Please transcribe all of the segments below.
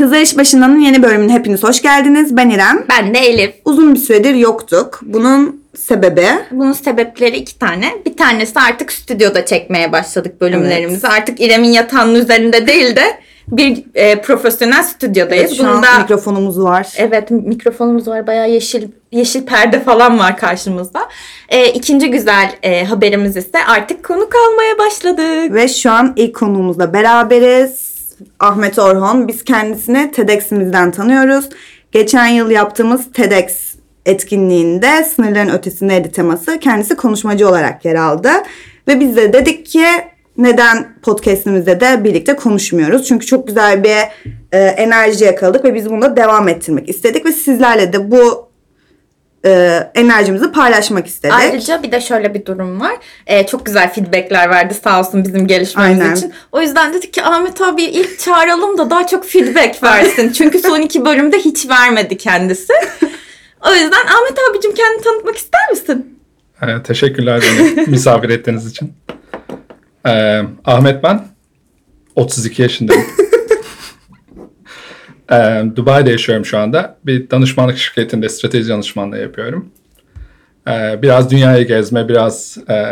Kızlar İş Başında'nın yeni bölümüne hepiniz hoş geldiniz. Ben İrem. Ben de Elif. Uzun bir süredir yoktuk. Bunun sebebi Bunun sebepleri iki tane. Bir tanesi artık stüdyoda çekmeye başladık bölümlerimizi. Artık İrem'in yatağının üzerinde değil de bir e, profesyonel stüdyodayız. şu an Bunun da mikrofonumuz var. evet mikrofonumuz var. Bayağı yeşil yeşil perde falan var karşımızda. E, ikinci güzel e, haberimiz ise artık konuk almaya başladık. Ve şu an ilk konuğumuzla beraberiz. Ahmet Orhon. Biz kendisini TEDx'imizden tanıyoruz. Geçen yıl yaptığımız TEDx etkinliğinde sınırların ötesindeydi teması. Kendisi konuşmacı olarak yer aldı. Ve biz de dedik ki neden podcastimizde de birlikte konuşmuyoruz? Çünkü çok güzel bir e, enerji yakaladık ve biz bunu da devam ettirmek istedik. Ve sizlerle de bu e, enerjimizi paylaşmak istedik. Ayrıca bir de şöyle bir durum var. Ee, çok güzel feedbackler verdi sağ olsun bizim gelişmemiz Aynen. için. O yüzden dedik ki Ahmet abi ilk çağıralım da daha çok feedback versin. Çünkü son iki bölümde hiç vermedi kendisi. O yüzden Ahmet abicim kendini tanıtmak ister misin? Ee, teşekkürler beni misafir ettiğiniz için. Ee, Ahmet ben. 32 yaşındayım. Ee, Dubai'de yaşıyorum şu anda. Bir danışmanlık şirketinde strateji danışmanlığı yapıyorum. Ee, biraz dünyayı gezme, biraz e,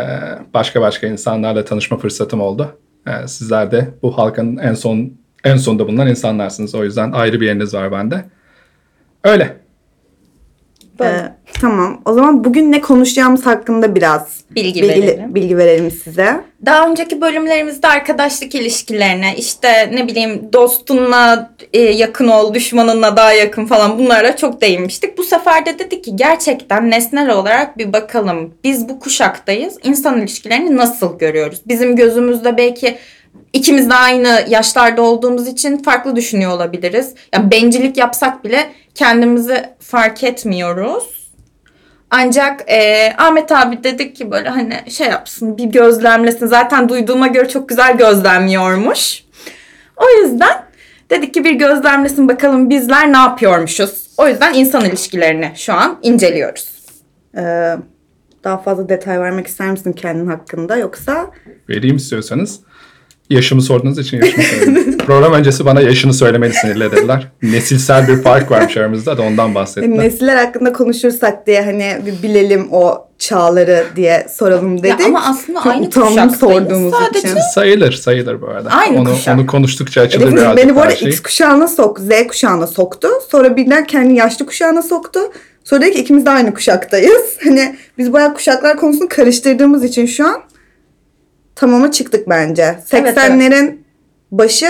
başka başka insanlarla tanışma fırsatım oldu. Ee, sizler de bu halkanın en son en sonunda bulunan insanlarsınız. O yüzden ayrı bir yeriniz var bende. Öyle. Ee, tamam. O zaman bugün ne konuşacağımız hakkında biraz Bilgi bilgi, verelim. bilgi verelim size. Daha önceki bölümlerimizde arkadaşlık ilişkilerine, işte ne bileyim dostunla e, yakın ol, düşmanınla daha yakın falan bunlara çok değinmiştik. Bu sefer de dedik ki gerçekten nesnel olarak bir bakalım. Biz bu kuşaktayız. İnsan ilişkilerini nasıl görüyoruz? Bizim gözümüzde belki ikimiz de aynı yaşlarda olduğumuz için farklı düşünüyor olabiliriz. Yani bencillik yapsak bile kendimizi fark etmiyoruz. Ancak e, Ahmet abi dedik ki böyle hani şey yapsın bir gözlemlesin. Zaten duyduğuma göre çok güzel gözlemliyormuş. O yüzden dedik ki bir gözlemlesin bakalım bizler ne yapıyormuşuz. O yüzden insan ilişkilerini şu an inceliyoruz. Ee, daha fazla detay vermek ister misin kendin hakkında yoksa Vereyim istiyorsanız. Yaşımı sorduğunuz için yaşımı söyledim. Program öncesi bana yaşını söylemeni sinirlediler. Nesilsel bir fark varmış aramızda da ondan bahsettiler. nesiller hakkında konuşursak diye hani bir bilelim o çağları diye soralım dedik. Ya ama aslında Çok aynı utandım kuşaktayız. sorduğumuz Sadece için. Sayılır, sayılır bu arada. Aynı onu, kuşak. onu konuştukça açılır Elif'imiz birazcık beni bu arada şey. X kuşağına sok, Z kuşağına soktu. Sonra birden kendi yaşlı kuşağına soktu. Sonra dedi ki ikimiz de aynı kuşaktayız. Hani biz bayağı kuşaklar konusunu karıştırdığımız için şu an tamama çıktık bence. Evet, 80'lerin başı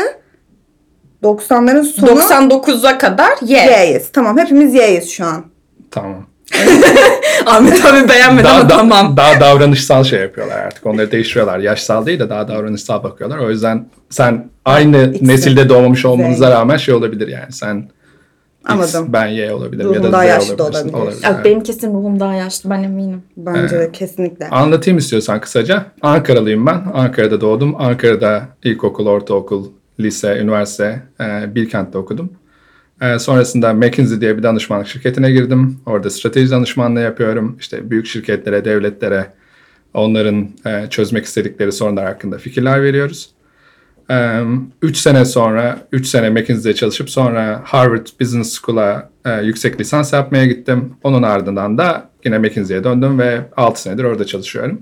90'ların sonu 99'a kadar ye. Y'yiz. Tamam hepimiz Y'yiz şu an. Tamam. Ahmet abi beğenmedi Daha, ama da- tamam. daha davranışsal şey yapıyorlar artık. Onları değiştiriyorlar. Yaşsal değil de daha davranışsal bakıyorlar. O yüzden sen aynı İkisi. nesilde doğmamış olmanıza rağmen şey olabilir yani. Sen X, Anladım. ben Y olabilirim ya Ruhum da Z daha yaşlı da olabilirsin. olabilir. Ya evet. benim kesin ruhum daha yaşlı ben eminim. Bence de kesinlikle. Anlatayım istiyorsan kısaca. Ankaralıyım ben. Ankara'da doğdum. Ankara'da ilkokul, ortaokul, lise, üniversite e, Bilkent'te okudum. E, sonrasında McKinsey diye bir danışmanlık şirketine girdim. Orada strateji danışmanlığı yapıyorum. İşte büyük şirketlere, devletlere onların e, çözmek istedikleri sorunlar hakkında fikirler veriyoruz. 3 sene sonra, 3 sene McKinsey'de çalışıp sonra Harvard Business School'a e, yüksek lisans yapmaya gittim. Onun ardından da yine McKinsey'ye döndüm ve 6 senedir orada çalışıyorum.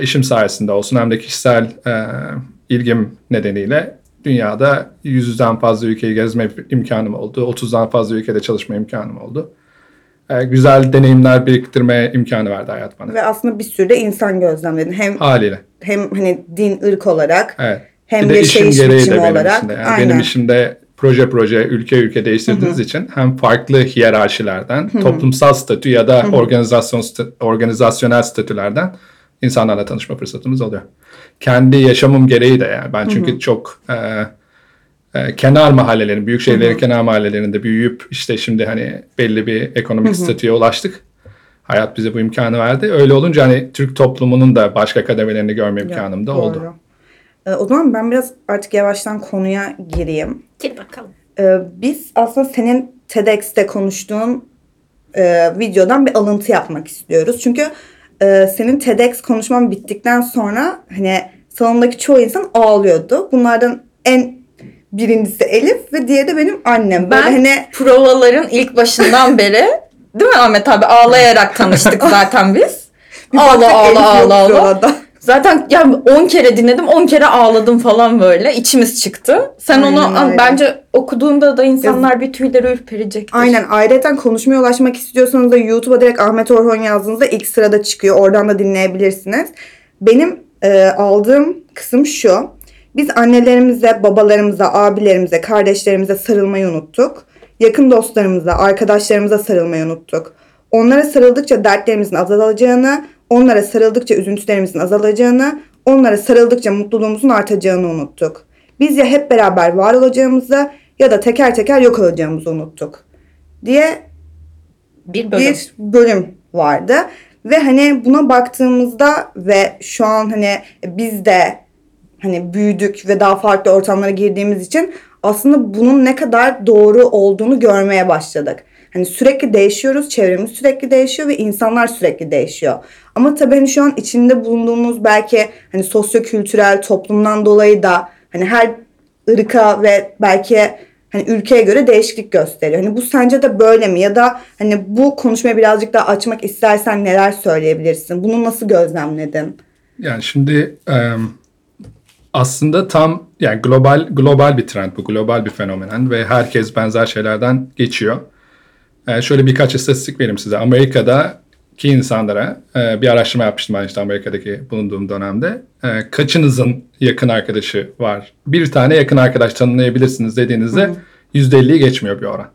İşim sayesinde olsun hem de kişisel e, ilgim nedeniyle dünyada 100'den fazla ülkeyi gezme imkanım oldu. 30'dan fazla ülkede çalışma imkanım oldu. E, güzel deneyimler biriktirme imkanı verdi hayat bana. Ve aslında bir sürü de insan gözlemledin. Hem Haliyle. hem hani din, ırk olarak Evet. Hem bir de işim yaşayış gereği de benim olarak. işimde. Yani Aynen. benim işimde proje proje, ülke ülke değiştirdiğiniz için hem farklı hiyerarşilerden, toplumsal statü ya da organizasyon sta- organizasyonel statülerden insanlarla tanışma fırsatımız oluyor. Kendi yaşamım gereği de yani. Ben çünkü çok e, e, kenar mahallelerin, büyük şehirlerin kenar mahallelerinde büyüyüp işte şimdi hani belli bir ekonomik statüye ulaştık. Hayat bize bu imkanı verdi. Öyle olunca hani Türk toplumunun da başka kademelerini görme imkanım da Doğru. oldu. Ee, o zaman ben biraz artık yavaştan konuya gireyim. Gel bakalım. Ee, biz aslında senin TEDx'te konuştuğun e, videodan bir alıntı yapmak istiyoruz. Çünkü e, senin TEDx konuşman bittikten sonra hani salondaki çoğu insan ağlıyordu. Bunlardan en birincisi Elif ve diğeri de benim annem. Böyle Ben hani provaların ilk başından beri değil mi Ahmet abi ağlayarak tanıştık zaten biz. bir ağla ağla ağla ağla. Zaten yani 10 kere dinledim 10 kere ağladım falan böyle içimiz çıktı. Sen Aynen onu öyle. bence okuduğunda da insanlar bir tüyleri ürperecektir. Aynen ayrıca konuşmaya ulaşmak istiyorsanız da YouTube'a direkt Ahmet Orhon yazdığınızda ilk sırada çıkıyor. Oradan da dinleyebilirsiniz. Benim e, aldığım kısım şu. Biz annelerimize, babalarımıza, abilerimize, kardeşlerimize sarılmayı unuttuk. Yakın dostlarımıza, arkadaşlarımıza sarılmayı unuttuk. Onlara sarıldıkça dertlerimizin azalacağını, onlara sarıldıkça üzüntülerimizin azalacağını, onlara sarıldıkça mutluluğumuzun artacağını unuttuk. Biz ya hep beraber var olacağımızı ya da teker teker yok olacağımızı unuttuk diye bir bölüm. bir bölüm vardı. Ve hani buna baktığımızda ve şu an hani biz de hani büyüdük ve daha farklı ortamlara girdiğimiz için aslında bunun ne kadar doğru olduğunu görmeye başladık. Hani sürekli değişiyoruz, çevremiz sürekli değişiyor ve insanlar sürekli değişiyor. Ama tabii hani şu an içinde bulunduğumuz belki hani sosyo-kültürel toplumdan dolayı da hani her ırka ve belki hani ülkeye göre değişiklik gösteriyor. Hani bu sence de böyle mi? Ya da hani bu konuşmayı birazcık daha açmak istersen neler söyleyebilirsin? Bunu nasıl gözlemledin? Yani şimdi aslında tam yani global global bir trend bu, global bir fenomen ve herkes benzer şeylerden geçiyor. E, şöyle birkaç istatistik vereyim size. Amerika'daki insanlara e, bir araştırma yapmıştım ben işte Amerika'daki bulunduğum dönemde. E, kaçınızın yakın arkadaşı var? Bir tane yakın arkadaş tanımlayabilirsiniz dediğinizde %50'yi geçmiyor bir oran.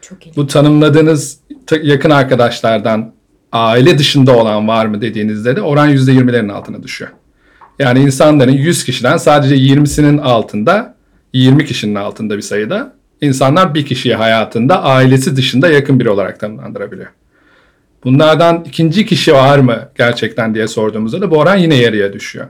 Çok iyi. Bu tanımladığınız ta- yakın arkadaşlardan aile dışında olan var mı dediğinizde de oran %20'lerin altına düşüyor. Yani insanların 100 kişiden sadece 20'sinin altında, 20 kişinin altında bir sayıda insanlar bir kişiyi hayatında ailesi dışında yakın biri olarak tanımlandırabiliyor. Bunlardan ikinci kişi var mı gerçekten diye sorduğumuzda da bu oran yine yarıya düşüyor.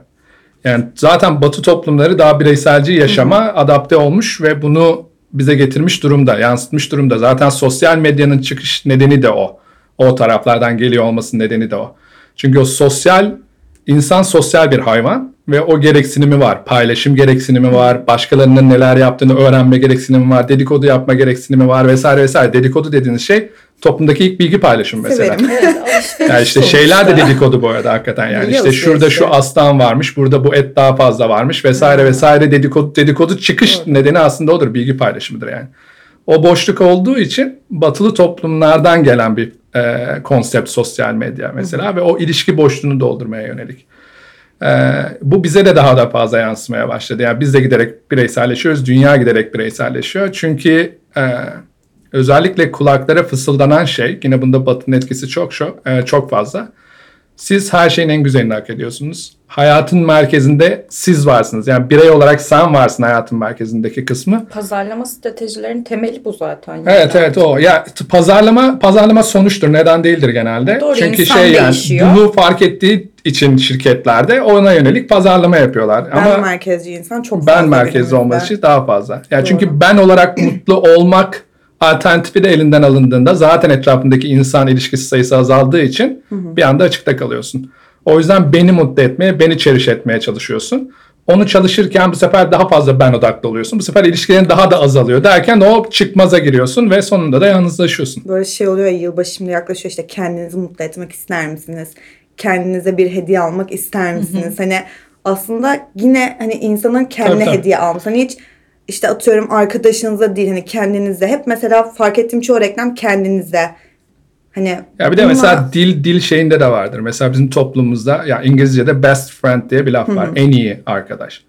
Yani zaten Batı toplumları daha bireyselci yaşama adapte olmuş ve bunu bize getirmiş durumda, yansıtmış durumda. Zaten sosyal medyanın çıkış nedeni de o. O taraflardan geliyor olmasının nedeni de o. Çünkü o sosyal, insan sosyal bir hayvan ve o gereksinimi var. Paylaşım gereksinimi var, başkalarının neler yaptığını öğrenme gereksinimi var, dedikodu yapma gereksinimi var vesaire vesaire. Dedikodu dediğiniz şey toplumdaki ilk bilgi paylaşımı mesela. Severim. Evet, Yani işte sonuçta. şeyler de dedikodu bu arada hakikaten yani Biliyor işte şurada işte? şu aslan varmış, burada bu et daha fazla varmış vesaire vesaire dedikodu dedikodu çıkış nedeni aslında odur bilgi paylaşımıdır yani. O boşluk olduğu için batılı toplumlardan gelen bir e, konsept sosyal medya mesela ve o ilişki boşluğunu doldurmaya yönelik. E, bu bize de daha da fazla yansımaya başladı. Yani biz de giderek bireyselleşiyoruz, dünya giderek bireyselleşiyor. Çünkü e, özellikle kulaklara fısıldanan şey, yine bunda batının etkisi çok çok, e, çok fazla. Siz her şeyin en güzelini hak ediyorsunuz. Hayatın merkezinde siz varsınız. Yani birey olarak sen varsın hayatın merkezindeki kısmı. Pazarlama stratejilerinin temeli bu zaten. Evet evet o. Ya pazarlama pazarlama sonuçtur. Neden değildir genelde? Doğru, Çünkü insan şey yani değişiyor. bunu fark ettiği için şirketlerde ona yönelik pazarlama yapıyorlar. Ben Ama merkezci insan çok ben günümüzde. olması için daha fazla. Yani çünkü ben olarak mutlu olmak alternatifi de elinden alındığında zaten etrafındaki insan ilişkisi sayısı azaldığı için bir anda açıkta kalıyorsun. O yüzden beni mutlu etmeye, beni çeriş etmeye çalışıyorsun. Onu çalışırken bu sefer daha fazla ben odaklı oluyorsun. Bu sefer ilişkilerin daha da azalıyor derken o çıkmaza giriyorsun ve sonunda da yalnızlaşıyorsun. Böyle şey oluyor ya yılbaşı şimdi yaklaşıyor işte kendinizi mutlu etmek ister misiniz? Kendinize bir hediye almak ister misiniz? Hani aslında yine hani insanın kendine Tabii, tabii. hediye alması. Hani hiç işte atıyorum arkadaşınıza değil hani kendinize. Hep mesela fark ettiğim çoğu reklam kendinize. Hani Ya bir de bununla- mesela dil dil şeyinde de vardır. Mesela bizim toplumumuzda ya İngilizce'de best friend diye bir laf var. En iyi arkadaş.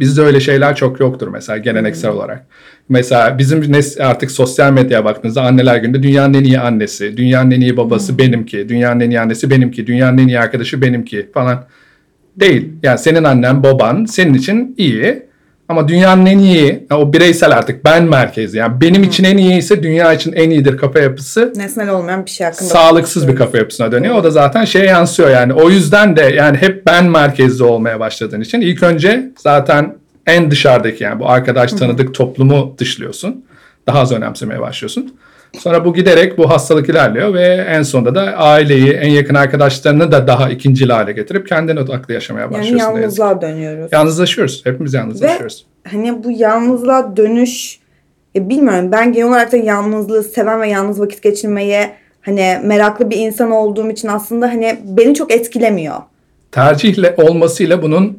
Bizde öyle şeyler çok yoktur mesela geleneksel olarak. Mesela bizim nes- artık sosyal medyaya baktığınızda anneler günde dünyanın en iyi annesi, dünyanın en iyi babası benimki, dünyanın en iyi annesi benimki, dünyanın en iyi arkadaşı benimki falan değil. Yani senin annen, baban senin için iyi. Ama dünyanın en iyi, yani o bireysel artık ben merkezi. Yani benim için en iyi ise dünya için en iyidir kafa yapısı nesnel olmayan bir şey hakkında sağlıksız bir kafa yapısına dönüyor. O da zaten şeye yansıyor yani. O yüzden de yani hep ben merkezli olmaya başladığın için ilk önce zaten en dışarıdaki yani bu arkadaş tanıdık toplumu dışlıyorsun. Daha az önemsemeye başlıyorsun. Sonra bu giderek bu hastalık ilerliyor ve en sonunda da aileyi, en yakın arkadaşlarını da daha ikincil hale getirip kendine odaklı yaşamaya Yani başlıyorsun. ki. yalnızlığa dönüyoruz. Yalnızlaşıyoruz. Hepimiz yalnızlaşıyoruz. hani bu yalnızlığa dönüş ya bilmiyorum ben genel olarak da yalnızlığı seven ve yalnız vakit geçirmeye hani meraklı bir insan olduğum için aslında hani beni çok etkilemiyor. Tercihle olmasıyla bunun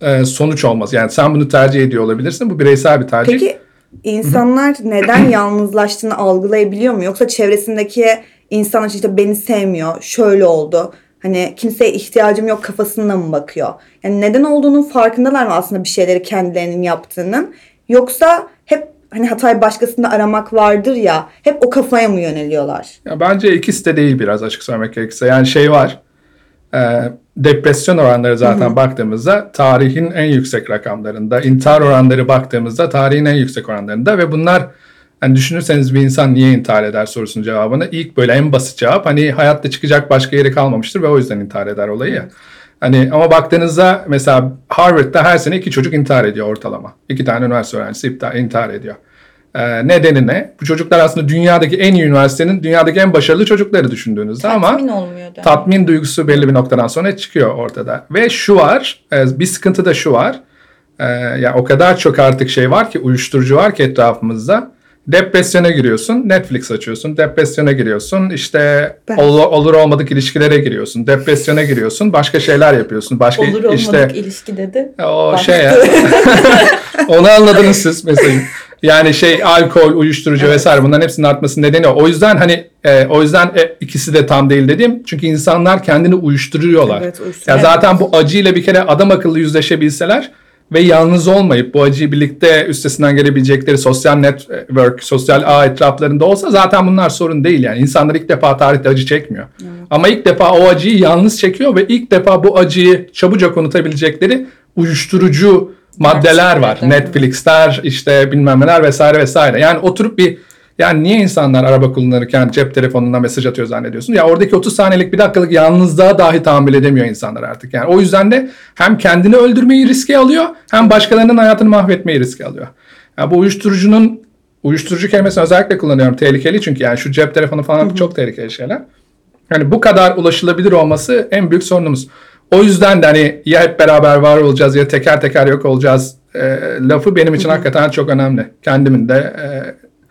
e, sonuç olması. Yani sen bunu tercih ediyor olabilirsin. Bu bireysel bir tercih. Peki insanlar neden yalnızlaştığını algılayabiliyor mu? Yoksa çevresindeki insanlar işte beni sevmiyor, şöyle oldu. Hani kimseye ihtiyacım yok kafasında mı bakıyor? Yani neden olduğunun farkındalar mı aslında bir şeyleri kendilerinin yaptığının? Yoksa hep hani hatayı başkasında aramak vardır ya, hep o kafaya mı yöneliyorlar? Ya bence ikisi de değil biraz açık söylemek gerekirse. Yani şey var. E, depresyon oranları zaten baktığımızda tarihin en yüksek rakamlarında. intihar oranları baktığımızda tarihin en yüksek oranlarında ve bunlar hani düşünürseniz bir insan niye intihar eder sorusunun cevabını ilk böyle en basit cevap hani hayatta çıkacak başka yeri kalmamıştır ve o yüzden intihar eder olayı ya. Hani ama baktığınızda mesela Harvard'da her sene iki çocuk intihar ediyor ortalama. İki tane üniversite öğrencisi intihar ediyor. Ee, nedeni ne? Bu çocuklar aslında dünyadaki en iyi üniversitenin dünyadaki en başarılı çocukları düşündüğünüzde ama Tatmin olmuyor da. tatmin duygusu belli bir noktadan sonra çıkıyor ortada. Ve şu var, e, bir sıkıntı da şu var. E, ya o kadar çok artık şey var ki, uyuşturucu var ki etrafımızda. Depresyona giriyorsun, Netflix açıyorsun, depresyona giriyorsun, işte Ben- olur, olur olmadık ilişkilere giriyorsun, depresyona giriyorsun, başka şeyler yapıyorsun, başka Olur olmadık işte ilişki dedi. o Bak. şey ya. Onu anladınız siz mesela. Yani şey alkol, uyuşturucu vesaire bunların hepsinin artmasının nedeni o. O yüzden hani e, o yüzden e, ikisi de tam değil dedim. Çünkü insanlar kendini uyuşturuyorlar. Evet, uyuşturuyor. ya zaten bu acıyla bir kere adam akıllı yüzleşebilseler ve yalnız olmayıp bu acıyı birlikte üstesinden gelebilecekleri sosyal network, sosyal ağ etraflarında olsa zaten bunlar sorun değil yani. İnsanlar ilk defa tarihte acı çekmiyor. Ama ilk defa o acıyı yalnız çekiyor ve ilk defa bu acıyı çabucak unutabilecekleri uyuşturucu maddeler var. Gerçekten. Netflix'ler işte bilmem neler vesaire vesaire. Yani oturup bir yani niye insanlar araba kullanırken cep telefonuna mesaj atıyor zannediyorsun? Ya oradaki 30 saniyelik bir dakikalık yalnızlığa dahi tahammül edemiyor insanlar artık. Yani o yüzden de hem kendini öldürmeyi riske alıyor hem başkalarının hayatını mahvetmeyi riske alıyor. Ya bu uyuşturucunun uyuşturucu kelimesini özellikle kullanıyorum. Tehlikeli çünkü yani şu cep telefonu falan çok tehlikeli şeyler. Yani bu kadar ulaşılabilir olması en büyük sorunumuz. O yüzden de hani ya hep beraber var olacağız ya teker teker yok olacağız e, lafı benim için hakikaten çok önemli. Kendimin de e,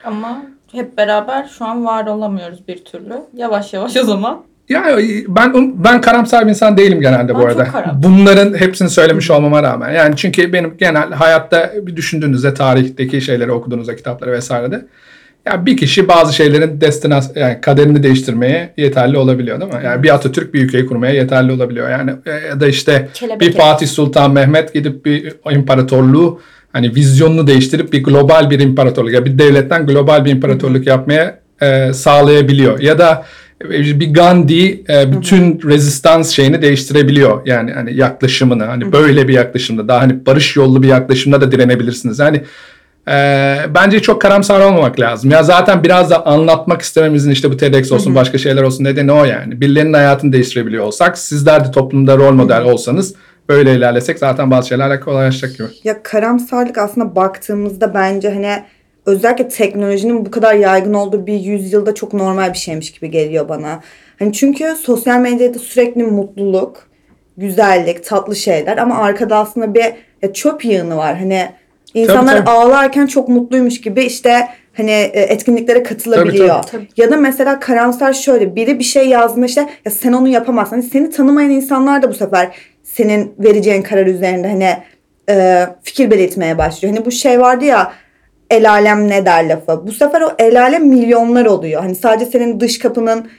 Ama hep beraber şu an var olamıyoruz bir türlü. Yavaş yavaş o zaman. ya ben ben karamsar bir insan değilim genelde bu Ben arada. çok karamsar. Bunların hepsini söylemiş olmama rağmen. Yani çünkü benim genel hayatta bir düşündüğünüzde tarihteki şeyleri okuduğunuzda kitapları vesairede ya bir kişi bazı şeylerin destinas yani kaderini değiştirmeye yeterli olabiliyor değil mi? Yani bir Atatürk bir ülkeyi kurmaya yeterli olabiliyor. Yani e, ya da işte Kelebek bir. Fatih Sultan Mehmet gidip bir imparatorluğu hani vizyonunu değiştirip bir global bir imparatorluk ya bir devletten global bir imparatorluk yapmaya e, sağlayabiliyor. Ya da e, bir Gandhi e, bütün rezistans şeyini değiştirebiliyor. Yani hani yaklaşımını hani böyle bir yaklaşımda daha hani barış yollu bir yaklaşımda da direnebilirsiniz. Yani e, bence çok karamsar olmamak lazım. Ya zaten biraz da anlatmak istememizin işte bu TEDx olsun başka şeyler olsun nedeni o yani. Birilerinin hayatını değiştirebiliyor olsak sizler de toplumda rol model olsanız böyle ilerlesek zaten bazı şeylerle kolaylaşacak gibi. Ya karamsarlık aslında baktığımızda bence hani özellikle teknolojinin bu kadar yaygın olduğu bir yüzyılda çok normal bir şeymiş gibi geliyor bana. Hani çünkü sosyal medyada sürekli mutluluk, güzellik, tatlı şeyler ama arkada aslında bir çöp yığını var. Hani insanlar tabii. ağlarken çok mutluymuş gibi işte hani e, etkinliklere katılabiliyor. Tabii, tabii. Ya da mesela karamsar şöyle biri bir şey yazdığında işte ya sen onu yapamazsın. Hani seni tanımayan insanlar da bu sefer senin vereceğin karar üzerinde hani e, fikir belirtmeye başlıyor. Hani bu şey vardı ya el alem ne der lafı. Bu sefer o el alem milyonlar oluyor. Hani sadece senin dış kapının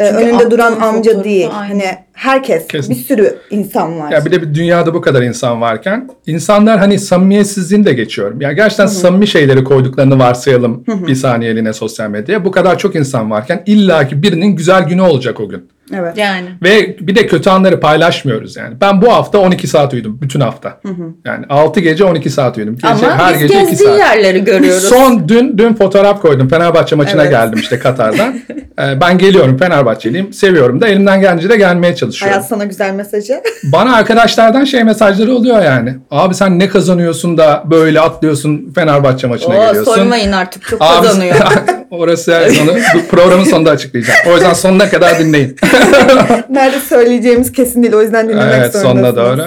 e, Çünkü önünde duran amca değil. aynen. Hani herkes Kesin. bir sürü insan var. Ya bir de bir dünyada bu kadar insan varken insanlar hani samimiyetsizliğini de geçiyorum. Ya gerçekten samimi şeyleri koyduklarını varsayalım bir saniyeliğine sosyal medyaya. Bu kadar çok insan varken illaki birinin güzel günü olacak o gün. Evet. Yani. Ve bir de kötü anları paylaşmıyoruz yani. Ben bu hafta 12 saat uyudum bütün hafta. Yani 6 gece 12 saat uyudum. Gece, Ama her biz gece 2 gezdiği saat. yerleri görüyoruz. Son dün dün fotoğraf koydum. Fenerbahçe maçına Evet. geldim işte Katar'dan. Ee, ben geliyorum Fenerbahçeliyim. Seviyorum da elimden gelince de gelmeye çalışıyorum. Hayat sana güzel mesajı. Bana arkadaşlardan şey mesajları oluyor yani. Abi sen ne kazanıyorsun da böyle atlıyorsun Fenerbahçe maçına Oo, geliyorsun. sormayın artık çok Abi, kazanıyor. Orası onu bu programın sonunda açıklayacağım. O yüzden sonuna kadar dinleyin. Nerede söyleyeceğimiz kesin değil. O yüzden dinlemek evet zorundasınız. sonuna doğru.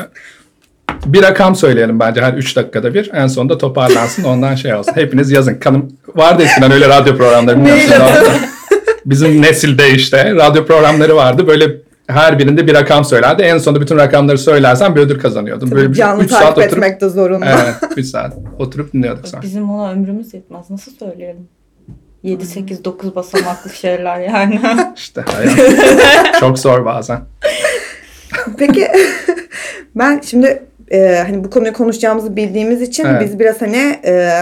Bir rakam söyleyelim bence her 3 dakikada bir. En sonunda toparlansın ondan şey olsun. Hepiniz yazın. Kanım vardı eskiden öyle radyo programları. Bizim nesilde işte radyo programları vardı. Böyle her birinde bir rakam söylerdi. En sonunda bütün rakamları söylersen bir ödül kazanıyordun. Böyle bir Canlı üç saat takip oturup, etmek de zorunda. Evet 3 saat oturup dinliyorduk sonra. Bizim ona ömrümüz yetmez. Nasıl söyleyelim? 7, 8, 9 basamaklı şeyler yani. İşte hayat. Çok zor bazen. Peki ben şimdi e, hani bu konuyu konuşacağımızı bildiğimiz için Evet. biz biraz hani e,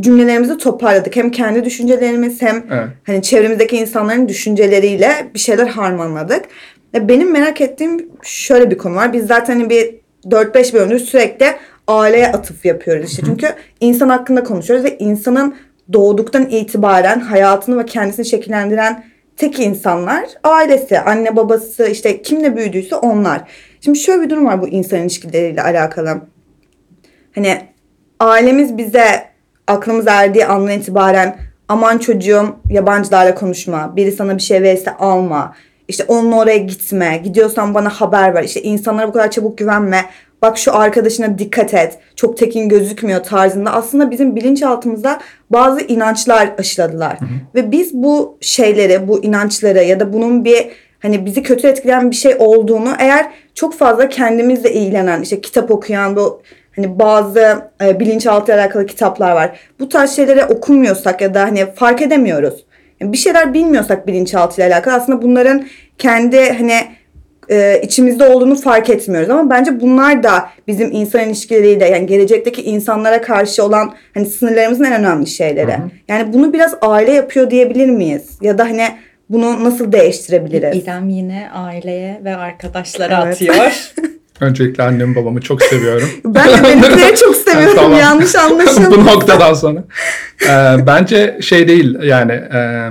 cümlelerimizi toparladık. Hem kendi düşüncelerimiz hem Evet. hani çevremizdeki insanların düşünceleriyle bir şeyler harmanladık. E, Benim merak ettiğim şöyle bir konu var. Biz zaten hani bir 4-5 bölümdür sürekli aileye atıf yapıyoruz işte. Çünkü insan hakkında konuşuyoruz ve insanın doğduktan itibaren hayatını ve kendisini şekillendiren tek insanlar ailesi, anne babası işte kimle büyüdüyse onlar. Şimdi şöyle bir durum var bu insan ilişkileriyle alakalı. Hani ailemiz bize aklımız erdiği andan itibaren aman çocuğum yabancılarla konuşma, biri sana bir şey verirse alma, işte onunla oraya gitme, gidiyorsan bana haber ver, işte insanlara bu kadar çabuk güvenme, bak şu arkadaşına dikkat et, çok tekin gözükmüyor tarzında aslında bizim bilinçaltımıza bazı inançlar aşıladılar. Ve biz bu şeyleri, bu inançları ya da bunun bir hani bizi kötü etkileyen bir şey olduğunu eğer çok fazla kendimizle ilgilenen işte kitap okuyan bu hani bazı e, bilinçaltı alakalı kitaplar var. Bu tarz şeyleri okumuyorsak ya da hani fark edemiyoruz. Bir şeyler bilmiyorsak bilinçaltı ile alakalı aslında bunların kendi hani e, içimizde olduğunu fark etmiyoruz ama bence bunlar da bizim insan ilişkileriyle yani gelecekteki insanlara karşı olan hani sınırlarımızın en önemli şeyleri. Yani bunu biraz aile yapıyor diyebilir miyiz? Ya da hani bunu nasıl değiştirebiliriz? İrem yine aileye ve arkadaşlara Evet. atıyor. Öncelikle annemi babamı çok seviyorum. Ben de benimkileri çok seviyorum. Tamam. Yanlış anlaşılmasın. Bu noktadan sonra. Ee, bence şey değil yani e,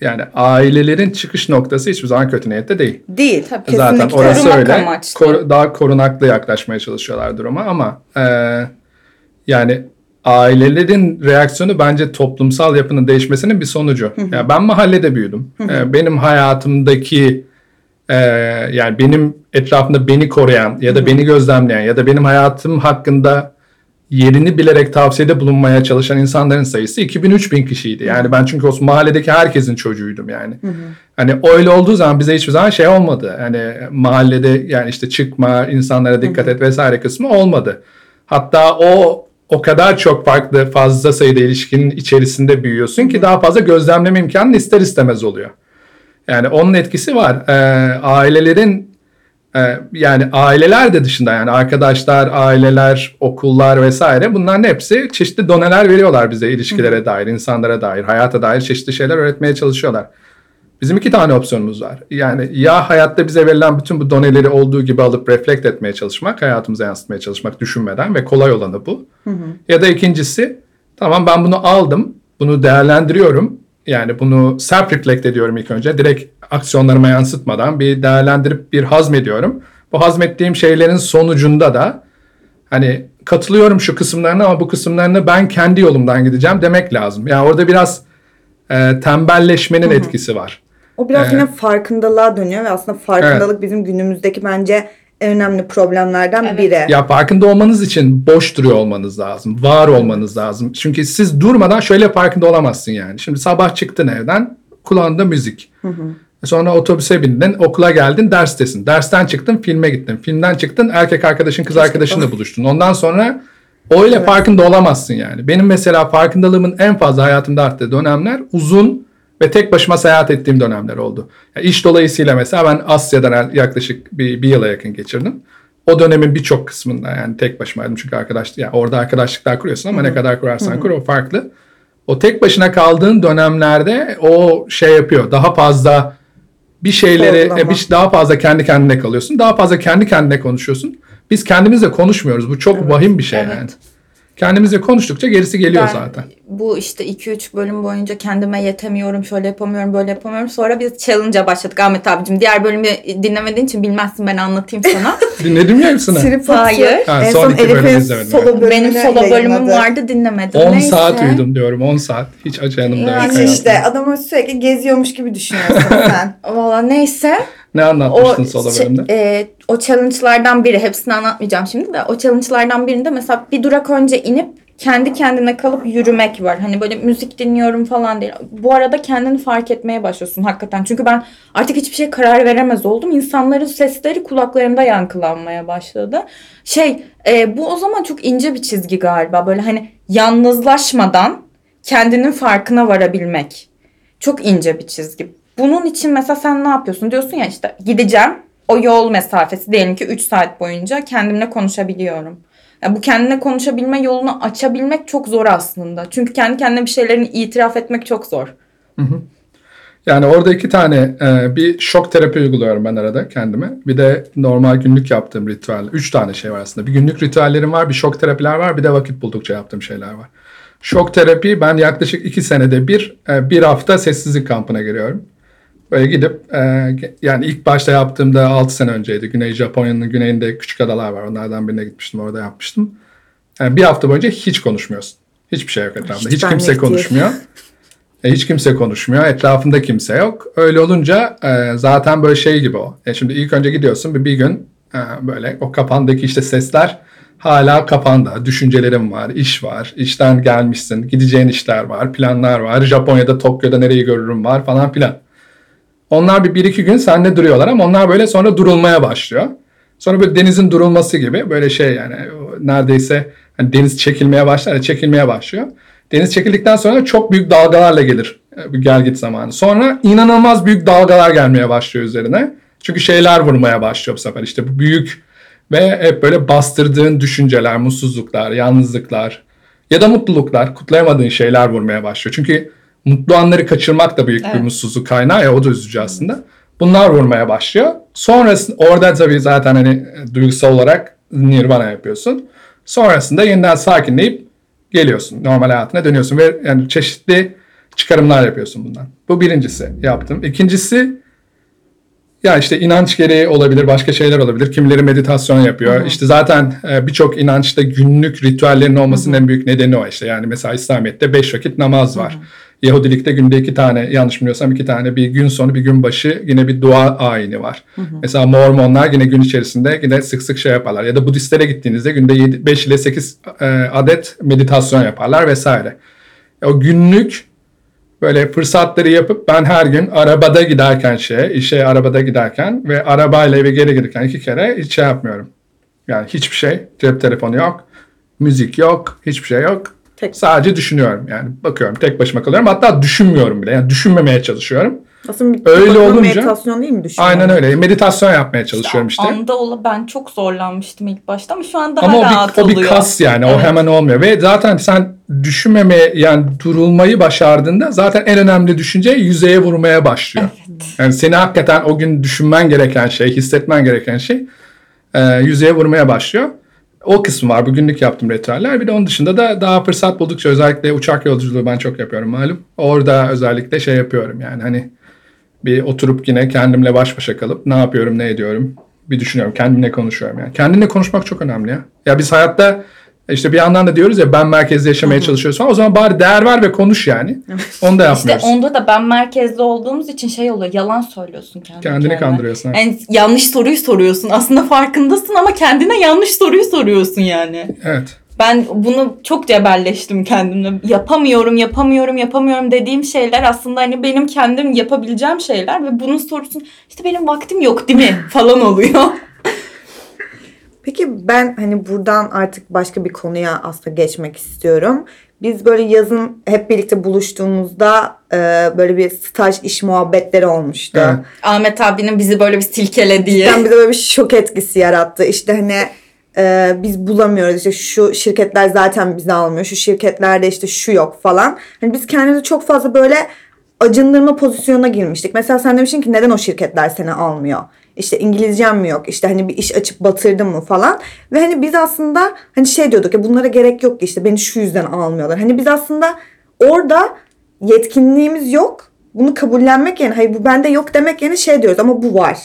yani ailelerin çıkış noktası hiçbir zaman kötü niyette değil. Değil. Tabii. Kesinlikle. Zaten orası Korumak öyle. amaçlı. Koru- daha korunaklı yaklaşmaya çalışıyorlar duruma ama e, yani ailelerin reaksiyonu bence toplumsal yapının değişmesinin bir sonucu. Yani ben mahallede büyüdüm. E, benim hayatımdaki e, yani benim etrafımda beni koruyan ya da beni gözlemleyen ya da benim hayatım hakkında yerini bilerek tavsiyede bulunmaya çalışan insanların sayısı 2000-3000 kişiydi. Yani ben çünkü o mahalledeki herkesin çocuğuydum yani. Hani öyle olduğu zaman bize hiçbir zaman şey olmadı. Hani mahallede yani işte çıkma, insanlara dikkat et vesaire kısmı olmadı. Hatta o o kadar çok farklı fazla sayıda ilişkinin içerisinde büyüyorsun ki daha fazla gözlemleme imkanın ister istemez oluyor. Yani onun etkisi var. Ee, ailelerin yani aileler de dışında yani arkadaşlar, aileler, okullar vesaire bunların hepsi çeşitli doneler veriyorlar bize ilişkilere dair, insanlara dair, hayata dair çeşitli şeyler öğretmeye çalışıyorlar. Bizim iki tane opsiyonumuz var. Yani ya hayatta bize verilen bütün bu doneleri olduğu gibi alıp reflekt etmeye çalışmak, hayatımıza yansıtmaya çalışmak düşünmeden ve kolay olanı bu. Ya da ikincisi tamam ben bunu aldım, bunu değerlendiriyorum. Yani bunu self reflect ediyorum ilk önce. Direkt aksiyonlarıma yansıtmadan bir değerlendirip bir hazmediyorum. Bu hazmettiğim şeylerin sonucunda da hani katılıyorum şu kısımlarına ama bu kısımlarını ben kendi yolumdan gideceğim demek lazım. Yani orada biraz e, tembelleşmenin etkisi var. O biraz Evet. yine farkındalığa dönüyor ve aslında farkındalık bizim günümüzdeki bence en önemli problemlerden Evet. biri. Ya farkında olmanız için boş duruyor olmanız lazım. Var olmanız lazım. Çünkü siz durmadan şöyle farkında olamazsın yani. Şimdi sabah çıktın evden kulağında müzik. Sonra otobüse bindin, okula geldin, derstesin. Dersten çıktın, filme gittin. Filmden çıktın, erkek arkadaşın, kız arkadaşınla buluştun. Ondan sonra öyle farkında olamazsın yani. Benim mesela farkındalığımın en fazla hayatımda arttığı dönemler uzun ve tek başıma seyahat ettiğim dönemler oldu. Ya iş dolayısıyla mesela ben Asya'dan yaklaşık bir, bir yıla yakın geçirdim. O dönemin birçok kısmında yani tek başımaydım çünkü arkadaş yani orada arkadaşlıklar kuruyorsun ama ne kadar kurarsan kur o farklı. O tek başına kaldığın dönemlerde o şey yapıyor. Daha fazla bir şeyleri Sorgulama. e, bir, daha fazla kendi kendine kalıyorsun. Daha fazla kendi kendine konuşuyorsun. Biz kendimizle konuşmuyoruz. Bu çok vahim bir şey Evet. yani. Kendimizle konuştukça gerisi geliyor Ben zaten. Bu işte 2-3 bölüm boyunca kendime yetemiyorum, şöyle yapamıyorum, böyle yapamıyorum. Sonra biz challenge'a başladık Ahmet abicim. Diğer bölümü dinlemediğin için bilmezsin ben anlatayım sana. Dinledin mi hepsini? Trip Hayır. Ha, en son son bölümü Elif'in solo evet. bölümünü Benim solo bölümüm yayınladı. vardı dinlemedim. 10 Neyse. saat uyudum diyorum 10 saat. Hiç acı yanımda yok. Yani Hiç işte adamı sürekli geziyormuş gibi düşünüyorsun sen. Valla neyse. Ne O, anlatmıştın solo şey- bölümde? e, o challenge'lardan biri hepsini anlatmayacağım şimdi de o challenge'lardan birinde mesela bir durak önce inip kendi kendine kalıp yürümek var. Hani böyle müzik dinliyorum falan değil. Bu arada kendini fark etmeye başlıyorsun hakikaten. Çünkü ben artık hiçbir şey karar veremez oldum. İnsanların sesleri kulaklarımda yankılanmaya başladı. Şey e, bu o zaman çok ince bir çizgi galiba. Böyle hani yalnızlaşmadan kendinin farkına varabilmek. Çok ince bir çizgi. Bunun için mesela sen ne yapıyorsun? Diyorsun ya işte gideceğim. O yol mesafesi diyelim ki 3 saat boyunca kendimle konuşabiliyorum. Ya bu kendine konuşabilme yolunu açabilmek çok zor aslında. Çünkü kendi kendine bir şeylerini itiraf etmek çok zor. Yani orada iki tane e, bir şok terapi uyguluyorum ben arada kendime. Bir de normal günlük yaptığım ritüel. Üç tane şey var aslında. Bir günlük ritüellerim var, bir şok terapiler var, bir de vakit buldukça yaptığım şeyler var. Şok terapi ben yaklaşık iki senede bir, e, bir hafta sessizlik kampına giriyorum. Böyle gidip e, yani ilk başta yaptığımda 6 sene önceydi. Güney Japonya'nın güneyinde küçük adalar var. Onlardan birine gitmiştim orada yapmıştım. Yani bir hafta boyunca hiç konuşmuyorsun. Hiçbir şey yok etrafında. Hiç Hiç, kimse konuşmuyor. E, hiç kimse konuşmuyor. Etrafında kimse yok. Öyle olunca e, zaten böyle şey gibi o. E, şimdi ilk önce gidiyorsun bir, bir gün e, böyle o kafandaki işte sesler hala kafanda. Düşüncelerin var, iş var, işten gelmişsin, gideceğin işler var, planlar var. Japonya'da, Tokyo'da nereyi görürüm var falan filan. Onlar bir, bir iki gün sende duruyorlar ama onlar böyle sonra durulmaya başlıyor. Sonra böyle denizin durulması gibi böyle şey yani neredeyse hani deniz çekilmeye başlar çekilmeye başlıyor. Deniz çekildikten sonra çok büyük dalgalarla gelir e, bir gel git zamanı. Sonra inanılmaz büyük dalgalar gelmeye başlıyor üzerine. Çünkü şeyler vurmaya başlıyor bu sefer işte bu büyük ve hep böyle bastırdığın düşünceler, mutsuzluklar, yalnızlıklar ya da mutluluklar, kutlayamadığın şeyler vurmaya başlıyor. Çünkü mutlu anları kaçırmak da büyük bir Evet. mutsuzluk kaynağı ya o da üzücü aslında. Bunlar vurmaya başlıyor. Sonrasında orada tabii zaten hani e, duygusal olarak nirvana yapıyorsun. Sonrasında yeniden sakinleyip geliyorsun. Normal hayatına dönüyorsun ve yani çeşitli çıkarımlar yapıyorsun bundan. Bu birincisi yaptım. İkincisi ya işte inanç gereği olabilir, başka şeyler olabilir. Kimileri meditasyon yapıyor. İşte zaten e, birçok inançta günlük ritüellerin olmasının en büyük nedeni o işte. Yani mesela İslamiyet'te beş vakit namaz var. Yahudilikte günde iki tane, yanlış bilmiyorsam iki tane bir gün sonu bir gün başı yine bir dua ayini var. Mesela Mormonlar yine gün içerisinde yine sık sık şey yaparlar. Ya da Budistlere gittiğinizde günde 5 ile 8 adet meditasyon yaparlar vesaire. O günlük böyle fırsatları yapıp ben her gün arabada giderken şey, işe arabada giderken ve arabayla eve geri gelirken iki kere hiç şey yapmıyorum. Yani hiçbir şey, cep telefonu yok, müzik yok, hiçbir şey yok. Tek- Sadece düşünüyorum yani bakıyorum tek başıma kalıyorum hatta düşünmüyorum bile yani düşünmemeye çalışıyorum. Aslında Öyle olunca- meditasyon değil mi düşünüyorum? Aynen öyle meditasyon yapmaya çalışıyorum işte. Anda ola ben çok zorlanmıştım ilk başta ama şu an daha Ama o rahat bir, o bir oluyor. kas yani o Evet. hemen olmuyor ve zaten sen düşünmemeye yani durulmayı başardığında zaten en önemli düşünce yüzeye vurmaya başlıyor. Yani seni hakikaten o gün düşünmen gereken şey, hissetmen gereken şey e, yüzeye vurmaya başlıyor. O kısmı var. Bugünlük yaptım ritüeller. Bir de onun dışında da daha fırsat buldukça özellikle uçak yolculuğu ben çok yapıyorum malum. Orada özellikle şey yapıyorum yani hani bir oturup yine kendimle baş başa kalıp ne yapıyorum, ne ediyorum bir düşünüyorum. Kendimle konuşuyorum yani. Kendinle konuşmak çok önemli ya. Ya biz hayatta işte bir yandan da diyoruz ya ben merkezde yaşamaya çalışıyoruz falan. O zaman bari değer ver ve konuş yani. Onu da İşte yapmıyoruz. onda da ben merkezde olduğumuz için şey oluyor. Yalan söylüyorsun kendi Kendini kendine. kandırıyorsun. Yani yanlış soruyu soruyorsun. Aslında farkındasın ama kendine yanlış soruyu soruyorsun yani. Evet. Ben bunu çok cebelleştim kendimle. Yapamıyorum, yapamıyorum, yapamıyorum dediğim şeyler aslında hani benim kendim yapabileceğim şeyler ve bunun sorusun işte benim vaktim yok değil mi falan oluyor. Peki ben hani buradan artık başka bir konuya aslında geçmek istiyorum. Biz böyle yazın hep birlikte buluştuğumuzda e, böyle bir staj iş muhabbetleri olmuştu. Evet. Ahmet abinin bizi böyle bir silkelediği. Yani bize böyle bir şok etkisi yarattı. İşte hani e, biz bulamıyoruz işte şu şirketler zaten bizi almıyor. Şu şirketlerde işte şu yok falan. Hani biz kendimizi çok fazla böyle acındırma pozisyonuna girmiştik. Mesela sen demiştin ki neden o şirketler seni almıyor? İşte İngilizcem mi yok? İşte hani bir iş açıp batırdım mı falan. Ve hani biz aslında hani şey diyorduk ya bunlara gerek yok ki işte beni şu yüzden almıyorlar. Hani biz aslında orada yetkinliğimiz yok. Bunu kabullenmek yani hayır bu bende yok demek yani şey diyoruz ama bu var.